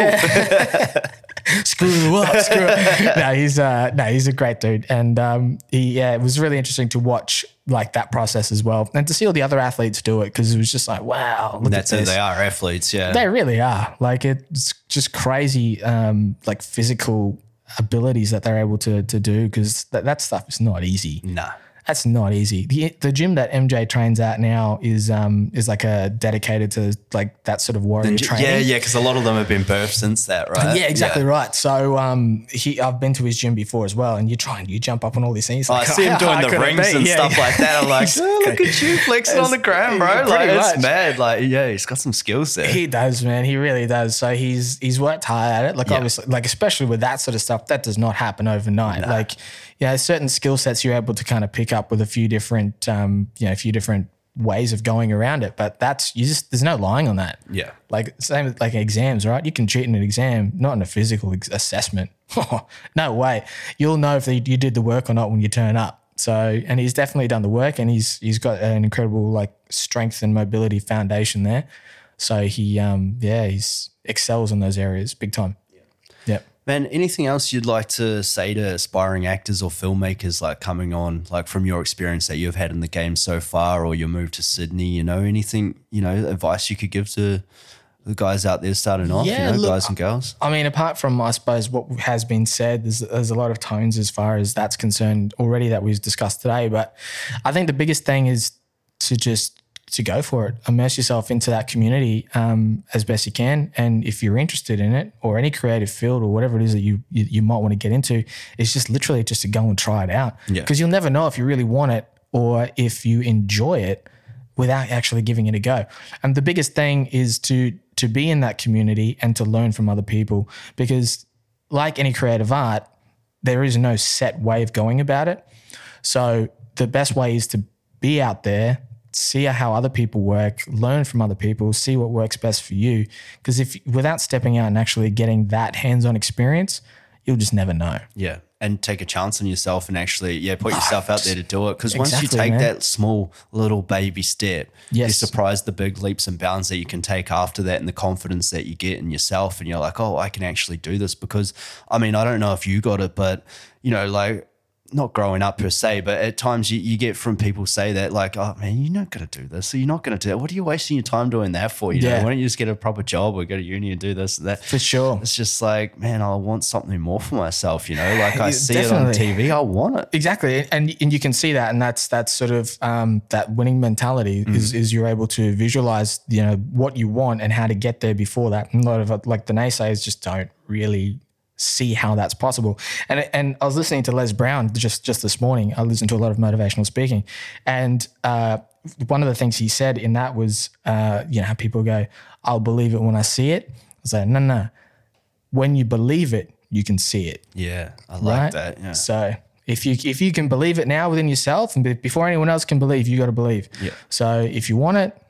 screw up, screw up. No, he's uh, no, he's a great dude, and um, he yeah, it was really interesting to watch like that process as well, and to see all the other athletes do it because it was just like wow, look That's at this. they are, athletes. Yeah, They really are. Like it's just crazy, um, like physical abilities that they're able to to do because that, that stuff is not easy. nah. That's not easy. The the gym that MJ trains at now is um is like a dedicated to like that sort of warrior training. Yeah, yeah, because a lot of them have been birthed since that, right? Yeah, exactly right. So um, he I've been to his gym before as well, and you try and you jump up on all these things. Oh, I see him doing the rings and Yeah, stuff yeah. like that. I'm like, oh, look at you flexing on the ground, bro. Like it's mad. Like, yeah, he's got some skills there. He does, man. He really does. So he's he's worked hard at it. Like Yeah. obviously, like especially with that sort of stuff, that does not happen overnight. Like, yeah, certain skill sets you're able to kind of pick up with a few different, um, you know, a few different ways of going around it. But that's you just there's no lying on that. Yeah. Like same with like exams, right? You can cheat in an exam, not in a physical ex- assessment. no way. You'll know if you did the work or not when you turn up. So, and he's definitely done the work, and he's he's got an incredible like strength and mobility foundation there. So he, um, yeah, he's excels in those areas big time. Man, anything else you'd like to say to aspiring actors or filmmakers like coming on, like from your experience that you've had in the game so far or your move to Sydney, you know, anything, you know, advice you could give to the guys out there starting off, Yeah, you know, look, guys and girls? I mean, apart from I suppose what has been said, there's there's a lot of tones as far as that's concerned already that we've discussed today. But I think the biggest thing is to just to go for it, immerse yourself into that community um, as best you can, and if you're interested in it or any creative field or whatever it is that you you, you might want to get into, it's just literally just to go and try it out Yeah. because you'll never know if you really want it or if you enjoy it without actually giving it a go. And the biggest thing is to to be in that community and to learn from other people because like any creative art, there is no set way of going about it. So the best way is to be out there, see how other people work, learn from other people, see what works best for you. Because if without stepping out and actually getting that hands-on experience, you'll just never know. Yeah. And take a chance on yourself and actually, yeah, put ah, yourself out there to do it. Because once you take man. that small little baby step, you're surprised the big leaps and bounds that you can take after that and the confidence that you get in yourself. And you're like, oh, I can actually do this. Because, I mean, I don't know if you got it, but, you know, like, not growing up per se, but at times you, you get from people say that like, oh man, you're not going to do this. So you're not going to do that. What are you wasting your time doing that for? You know, why don't you just get a proper job or go to uni and do this and that? For sure. It's just like, man, I want something more for myself. You know, like I Yeah, see it on. TV, I want it. Exactly, and and you can see that, and that's that's sort of um, that winning mentality Mm. is is you're able to visualize you know what you want and how to get there before that. And a lot of like the naysayers just don't really see how that's possible. And and I was listening to Les Brown just just this morning. I listened to a lot of motivational speaking, and uh, one of the things he said in that was, uh, you know, how people go, "I'll believe it when I see it." I was like, no, no, when you believe it, you can see it Yeah, I like right? that. Yeah. So if you if you can believe it now within yourself, and before anyone else can believe, you got to believe. Yeah. So if you want it,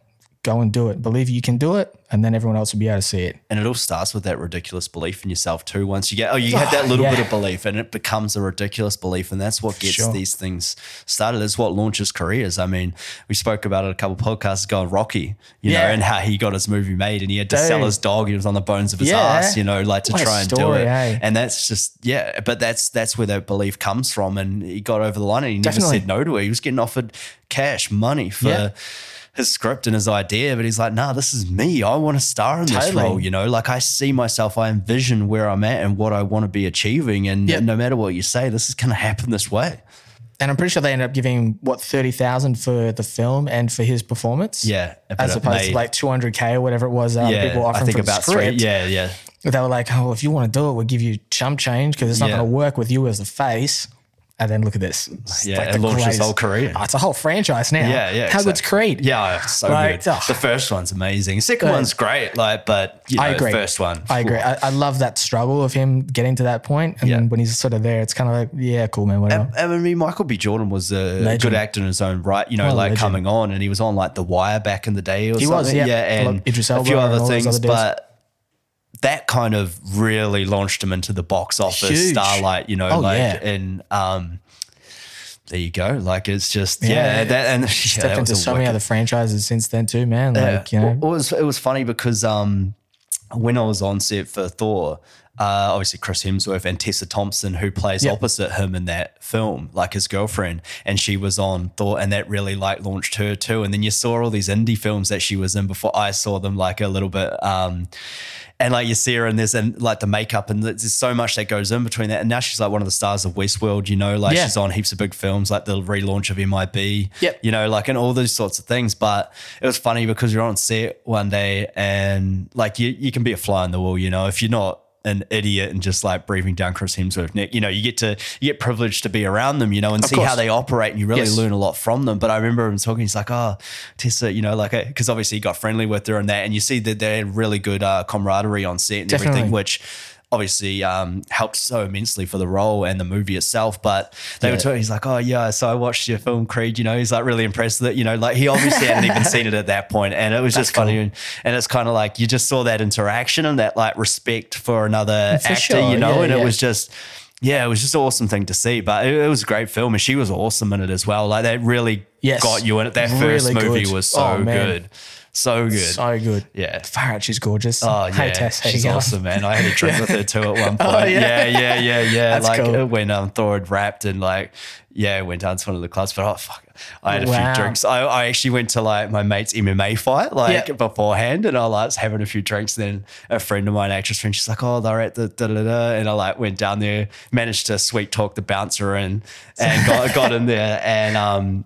go and do it. Believe you can do it, and then everyone else will be able to see it. And it all starts with that ridiculous belief in yourself too. Once you get, oh, you have that little yeah. bit of belief, and it becomes a ridiculous belief, and that's what gets Sure. these things started. It's what launches careers. I mean, we spoke about it a couple podcasts ago Rocky, you know, and how he got his movie made, and he had to sell his dog. He was on the bones of his Yeah. ass, you know, like to What try and do it. eh? And that's just yeah, but that's that's where that belief comes from, and he got over the line, and he never said no to it. He was getting offered cash, money for. His script and his idea, but he's like, nah, this is me. I want to star in this role, you know, like I see myself, I envision where I'm at and what I want to be achieving. And Yep. no matter what you say, this is going to happen this way. And I'm pretty sure they ended up giving him what thirty thousand for the film and for his performance. Yeah. As opposed made- to like 200k or whatever it was. Uh, yeah, people I think about three. Yeah, yeah. They were like, "Oh, if you want to do it, we'll give you chump change because it's not Yeah. going to work with you as the face." And then look at this. It's Yeah, like it launched his whole career. Oh, it's a whole franchise now. Yeah, yeah. How good's exactly. Creed? Yeah, oh, so Like, good. oh. The first one's amazing. Second Good. one's great, like, but you know, I agree. first one. I agree. I, I love that struggle of him getting to that point, and Yeah. then when he's sort of there, it's kind of like, yeah, cool, man, whatever. I mean, Michael B. Jordan was a Legend. good actor in his own right, you know, Oh, like legend. coming on, and he was on like The Wire back in the day or He was, yeah. yeah, and Idris a few other things, other but that kind of really launched him into the box office Huge. starlight, you know, Oh, like, yeah. and um, there you go. Like, it's just, yeah, Yeah. that, and yeah, Stepped that into so many other franchises since then too, man. Like, you know, it was it was funny because um, when I was on set for Thor, uh, obviously Chris Hemsworth and Tessa Thompson, who plays Yeah. opposite him in that film, like his girlfriend, and she was on Thor, and that really like launched her too. And then you saw all these indie films that she was in before I saw them, like a little bit. Um, and like you see her in this and like the makeup and there's so much that goes in between that and now she's like one of the stars of Westworld you know like Yeah. she's on heaps of big films like the relaunch of MIB Yep. you know, like and all those sorts of things. But it was funny because you're on set one day and like you you can be a fly on the wall, you know, if you're not an idiot and just like breathing down Chris Hemsworth neck, you know, you get to you get privileged to be around them, you know, and see course. how they operate and you really Yes. learn a lot from them. But I remember him talking, he's like, Oh, Tessa, you know, like because obviously he got friendly with her and that, and you see that they had really good uh, camaraderie on set and everything, which obviously um, helped so immensely for the role and the movie itself. But they were talking, he's like, oh yeah, so I watched your film Creed. You know, he's like really impressed that. You know, like he obviously hadn't even seen it at that point, and it was just cool. funny. And, and it's kind of like you just saw that interaction and that like respect for another For actor. sure, You know, yeah, and it was just. Yeah, it was just an awesome thing to see, but it, it was a great film, and she was awesome in it as well. Like that really Yes. got you in it. That first Really movie good. was so Oh, good, so good. so good. yeah, Far out, she's gorgeous. Oh yeah, Hey, Tess, she's awesome, man. I had a drink with her too at one point. Oh, yeah. yeah? yeah, yeah, like cool. uh, when um, Thor had wrapped and like, yeah, went down to one of the clubs. But oh fuck, I had a Wow. few drinks. I, I actually went to like my mate's MMA fight like Yeah. beforehand, and I like was having a few drinks. And then a friend of mine, actress friend, she's like, oh, they're at the da da da, and I like went down there, managed to sweet talk the bouncer and and got got in there and um.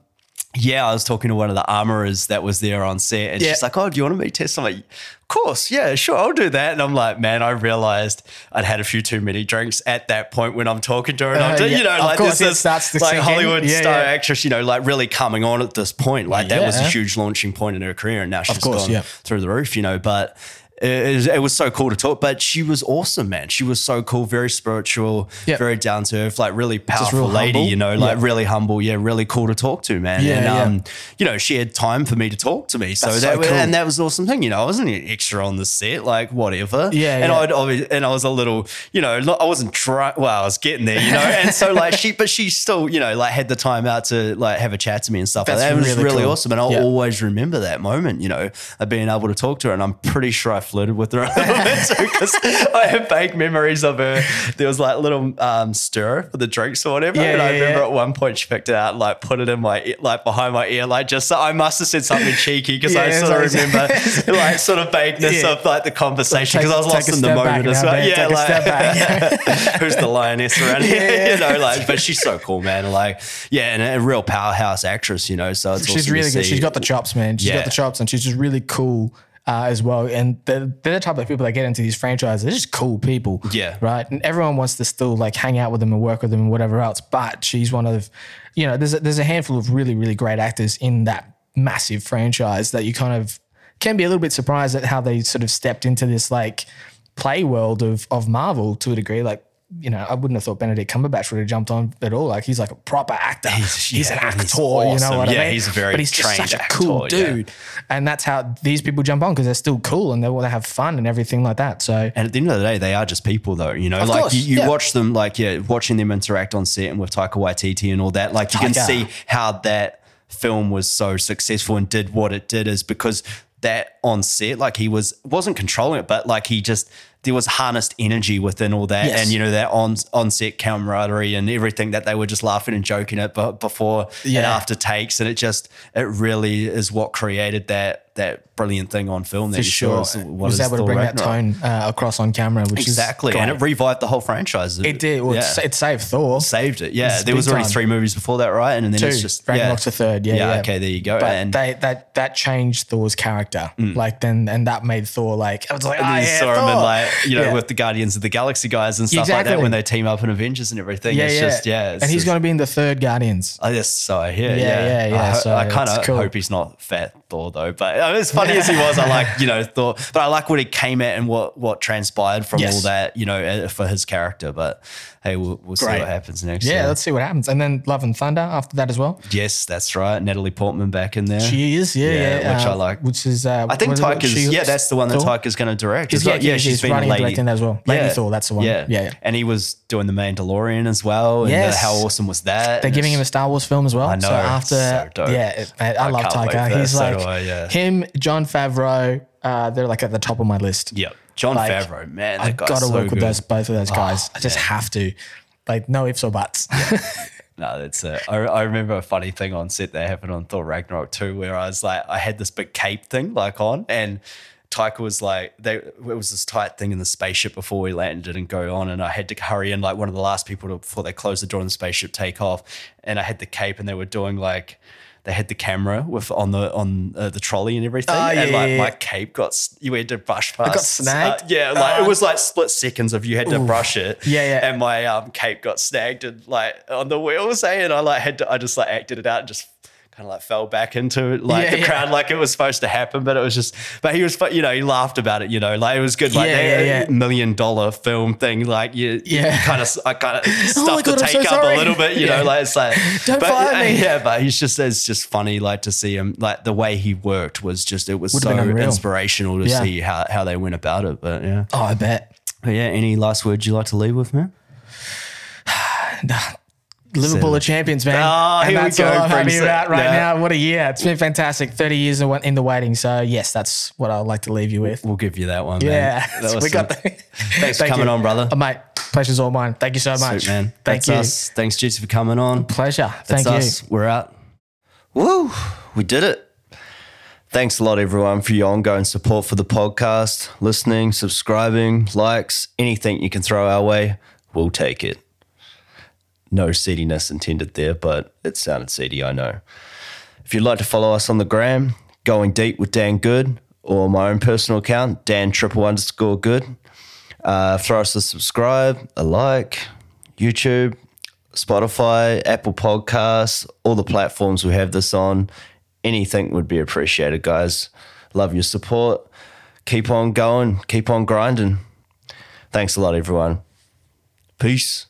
Yeah, I was talking to one of the armorers that was there on set, and Yeah. she's like, "Oh, do you want to meet Tess?" I'm like, "Of course, yeah, sure, I'll do that." And I'm like, "Man, I realized I'd had a few too many drinks at that point when I'm talking to her, and I'm, Uh, yeah, you know, of like this is like. Hollywood Yeah, star actress, you know, like really coming on at this point. Like that was a huge launching point in her career, and now she's course, gone through the roof, you know. But it, was- it was so cool to talk. But she was awesome, man. She was so cool, very spiritual, Yeah. very down to earth, like really powerful real lady, humble. you know, like Yeah. really humble, yeah, really cool to talk to, man. Yeah, and yeah. um, you know, she had time for me to talk to me. So That's that so cool. and that was awesome thing, you know. I wasn't an extra on the set, like whatever. Yeah, and yeah. I'd obvi- and I was a little, you know, not- I wasn't trying. Well, I was getting there, you know. And so like she, but she still, you know, like had the time out to like have a chat to me and stuff. That's like that. It was really really cool. awesome, and I'll always remember that moment, you know, of being able to talk to her. And I'm pretty sure I flirted with her because I have vague memories of her. There was like a little um, stir for the drinks or whatever, Yeah, and I remember yeah. at one point she picked it out, like put it in my ear, like behind my ear, like just so I must have said something cheeky because I Yeah, sort of like- remember like sort of vagueness Yeah. of like the conversation because I was lost in the moment as well. man. Yeah, like who's the lioness around here? Yeah. You know, like but she's so cool, man. Like yeah, and a real powerhouse actress, you know. So it's she's awesome really good. She's got the chops, man. She's Yeah. got the chops, and she's just really cool uh, as well. And they're, they're the type of people that get into these franchises. They're just cool people. Yeah. Right. And everyone wants to still like hang out with them and work with them and whatever else. But she's one of, you know, there's a, there's a handful of really really great actors in that massive franchise that you kind of can be a little bit surprised at how they sort of stepped into this like play world of of Marvel to a degree. Like. You know, I wouldn't have thought Benedict Cumberbatch would have jumped on at all. Like he's like a proper actor. He's, yeah, an actor. he's You know what I mean? Yeah, he's a very but he's just such a cool actor, yeah. dude, and that's how these people jump on because they're still cool and they want to have fun and everything like that. So And at the end of the day, they are just people, though. You know, like course, you, you yeah. watch them, like yeah, watching them interact on set and with Taika Waititi and all that. Like you can see how that film was so successful and did what it did is because that on set, like he was wasn't controlling it, but like he just there was harnessed energy within all that, Yes. and you know that on on set camaraderie and everything that they were just laughing and joking at, but before and Yeah. after takes, and it just it really is what created that that brilliant thing on film. That for sure, was able to Thor bring that tone uh, across on camera, which Exactly, and it revived the whole franchise. It did. Well, yeah. it, it saved Thor. saved it. Yeah, It's there was already time. three movies before that, right? And then Two. it's just Ragnarok's yeah. the third. Yeah, yeah. Okay, there you go. But and they, that that changed Thor's character. Like then, and that made Thor like I was like, and oh, yeah, saw him in like you know Yeah. with the Guardians of the Galaxy guys and stuff like that when they team up in Avengers and everything. yeah, it's yeah. just yeah. And he's going to be in the third Guardians. I just so I hear. Yeah, Yeah, yeah, yeah. I kind of hope he's not fat Thor though. But I mean, as funny as he was, I like you know Thor. But I like what he came at and what what transpired from Yes. all that you know uh, for his character. But hey, we'll, we'll see what happens next. Yeah, let's see what happens. And then Love and Thunder after that as well. yes, that's right. Natalie Portman back in there. She is, yeah, Yeah, yeah, which uh, I like. Which is, uh, I think what is it? Taika's She- yeah, that's the one that Thor? is going to direct. Is- well. yeah, she's writing and a directing that as well. Lady Thor, that's the one. Yeah, Yeah, yeah. And he was doing the Mandalorian as well. And Yes. uh, how awesome was that? They're And giving him a Star Wars film as well. I know, So after, so yeah, it- I, I love can't wait Taika. for that. He's like I, yeah. him, Jon Favreau. Uh, they're like at the top of my list. Yep. Jon Like, Favreau, man, that I've guy's got to so work with those both of those guys. I just man. have to. Like no ifs or buts. No, that's it. I, I remember a funny thing on set that happened on Thor Ragnarok too, where I was like, I had this big cape thing like on, and Taika was like, they, it was this tight thing in the spaceship before we landed and go on, and I had to hurry in like one of the last people to, before they closed the door on the spaceship take off, and I had the cape, and they were doing like. They had the camera with on the on uh, the trolley and everything, Oh, and yeah, like yeah, my cape got you had to brush past. got snagged? uh, yeah, like it was like split seconds of you had to brush it. Yeah, yeah. And my um, cape got snagged and like on the wheels, eh? And I like had to, I just like acted it out and just kind of like fell back into like Yeah, the yeah. crowd like it was supposed to happen, but it was just. But he was, you know, he laughed about it. You know, like it was good. Like Yeah, yeah, million dollar film thing. Like you, Yeah. kind of, I kind of oh stuff my God, the I'm so take up sorry. a little bit. You know, like it's like Don't but, fire uh, me. Yeah, but he's just it's just funny like to see him like the way he worked was just it was Would've so inspirational to see how how they went about it. But yeah, oh, I bet. but yeah. Any last words you like to leave with, man? Liverpool are champions, man. Oh, and here we that's go, all I'm happy about right Yeah. now. What a year. It's been fantastic. 30 years in the waiting. So, yes, that's what I'd like to leave you with. We'll give you that one, man. Yeah. That we got the, Thanks for Thank coming you. on, brother. Oh, mate, pleasure's all mine. Thank you so much. Sweet, man. Thank That's you. us. Thanks, Jesse, for coming on. Pleasure. That's Thank you. us. We're out. Woo! We did it. Thanks a lot, everyone, for your ongoing support for the podcast, listening, subscribing, likes, anything you can throw our way. We'll take it. No seediness intended there, but it sounded seedy, I know. If you'd like to follow us on the gram, going deep with Dan Good, or my own personal account, Dan triple underscore good, uh, throw us a subscribe, a like, YouTube, Spotify, Apple Podcasts, all the platforms we have this on. Anything would be appreciated, guys. Love your support. Keep on going, keep on grinding. Thanks a lot, everyone. Peace.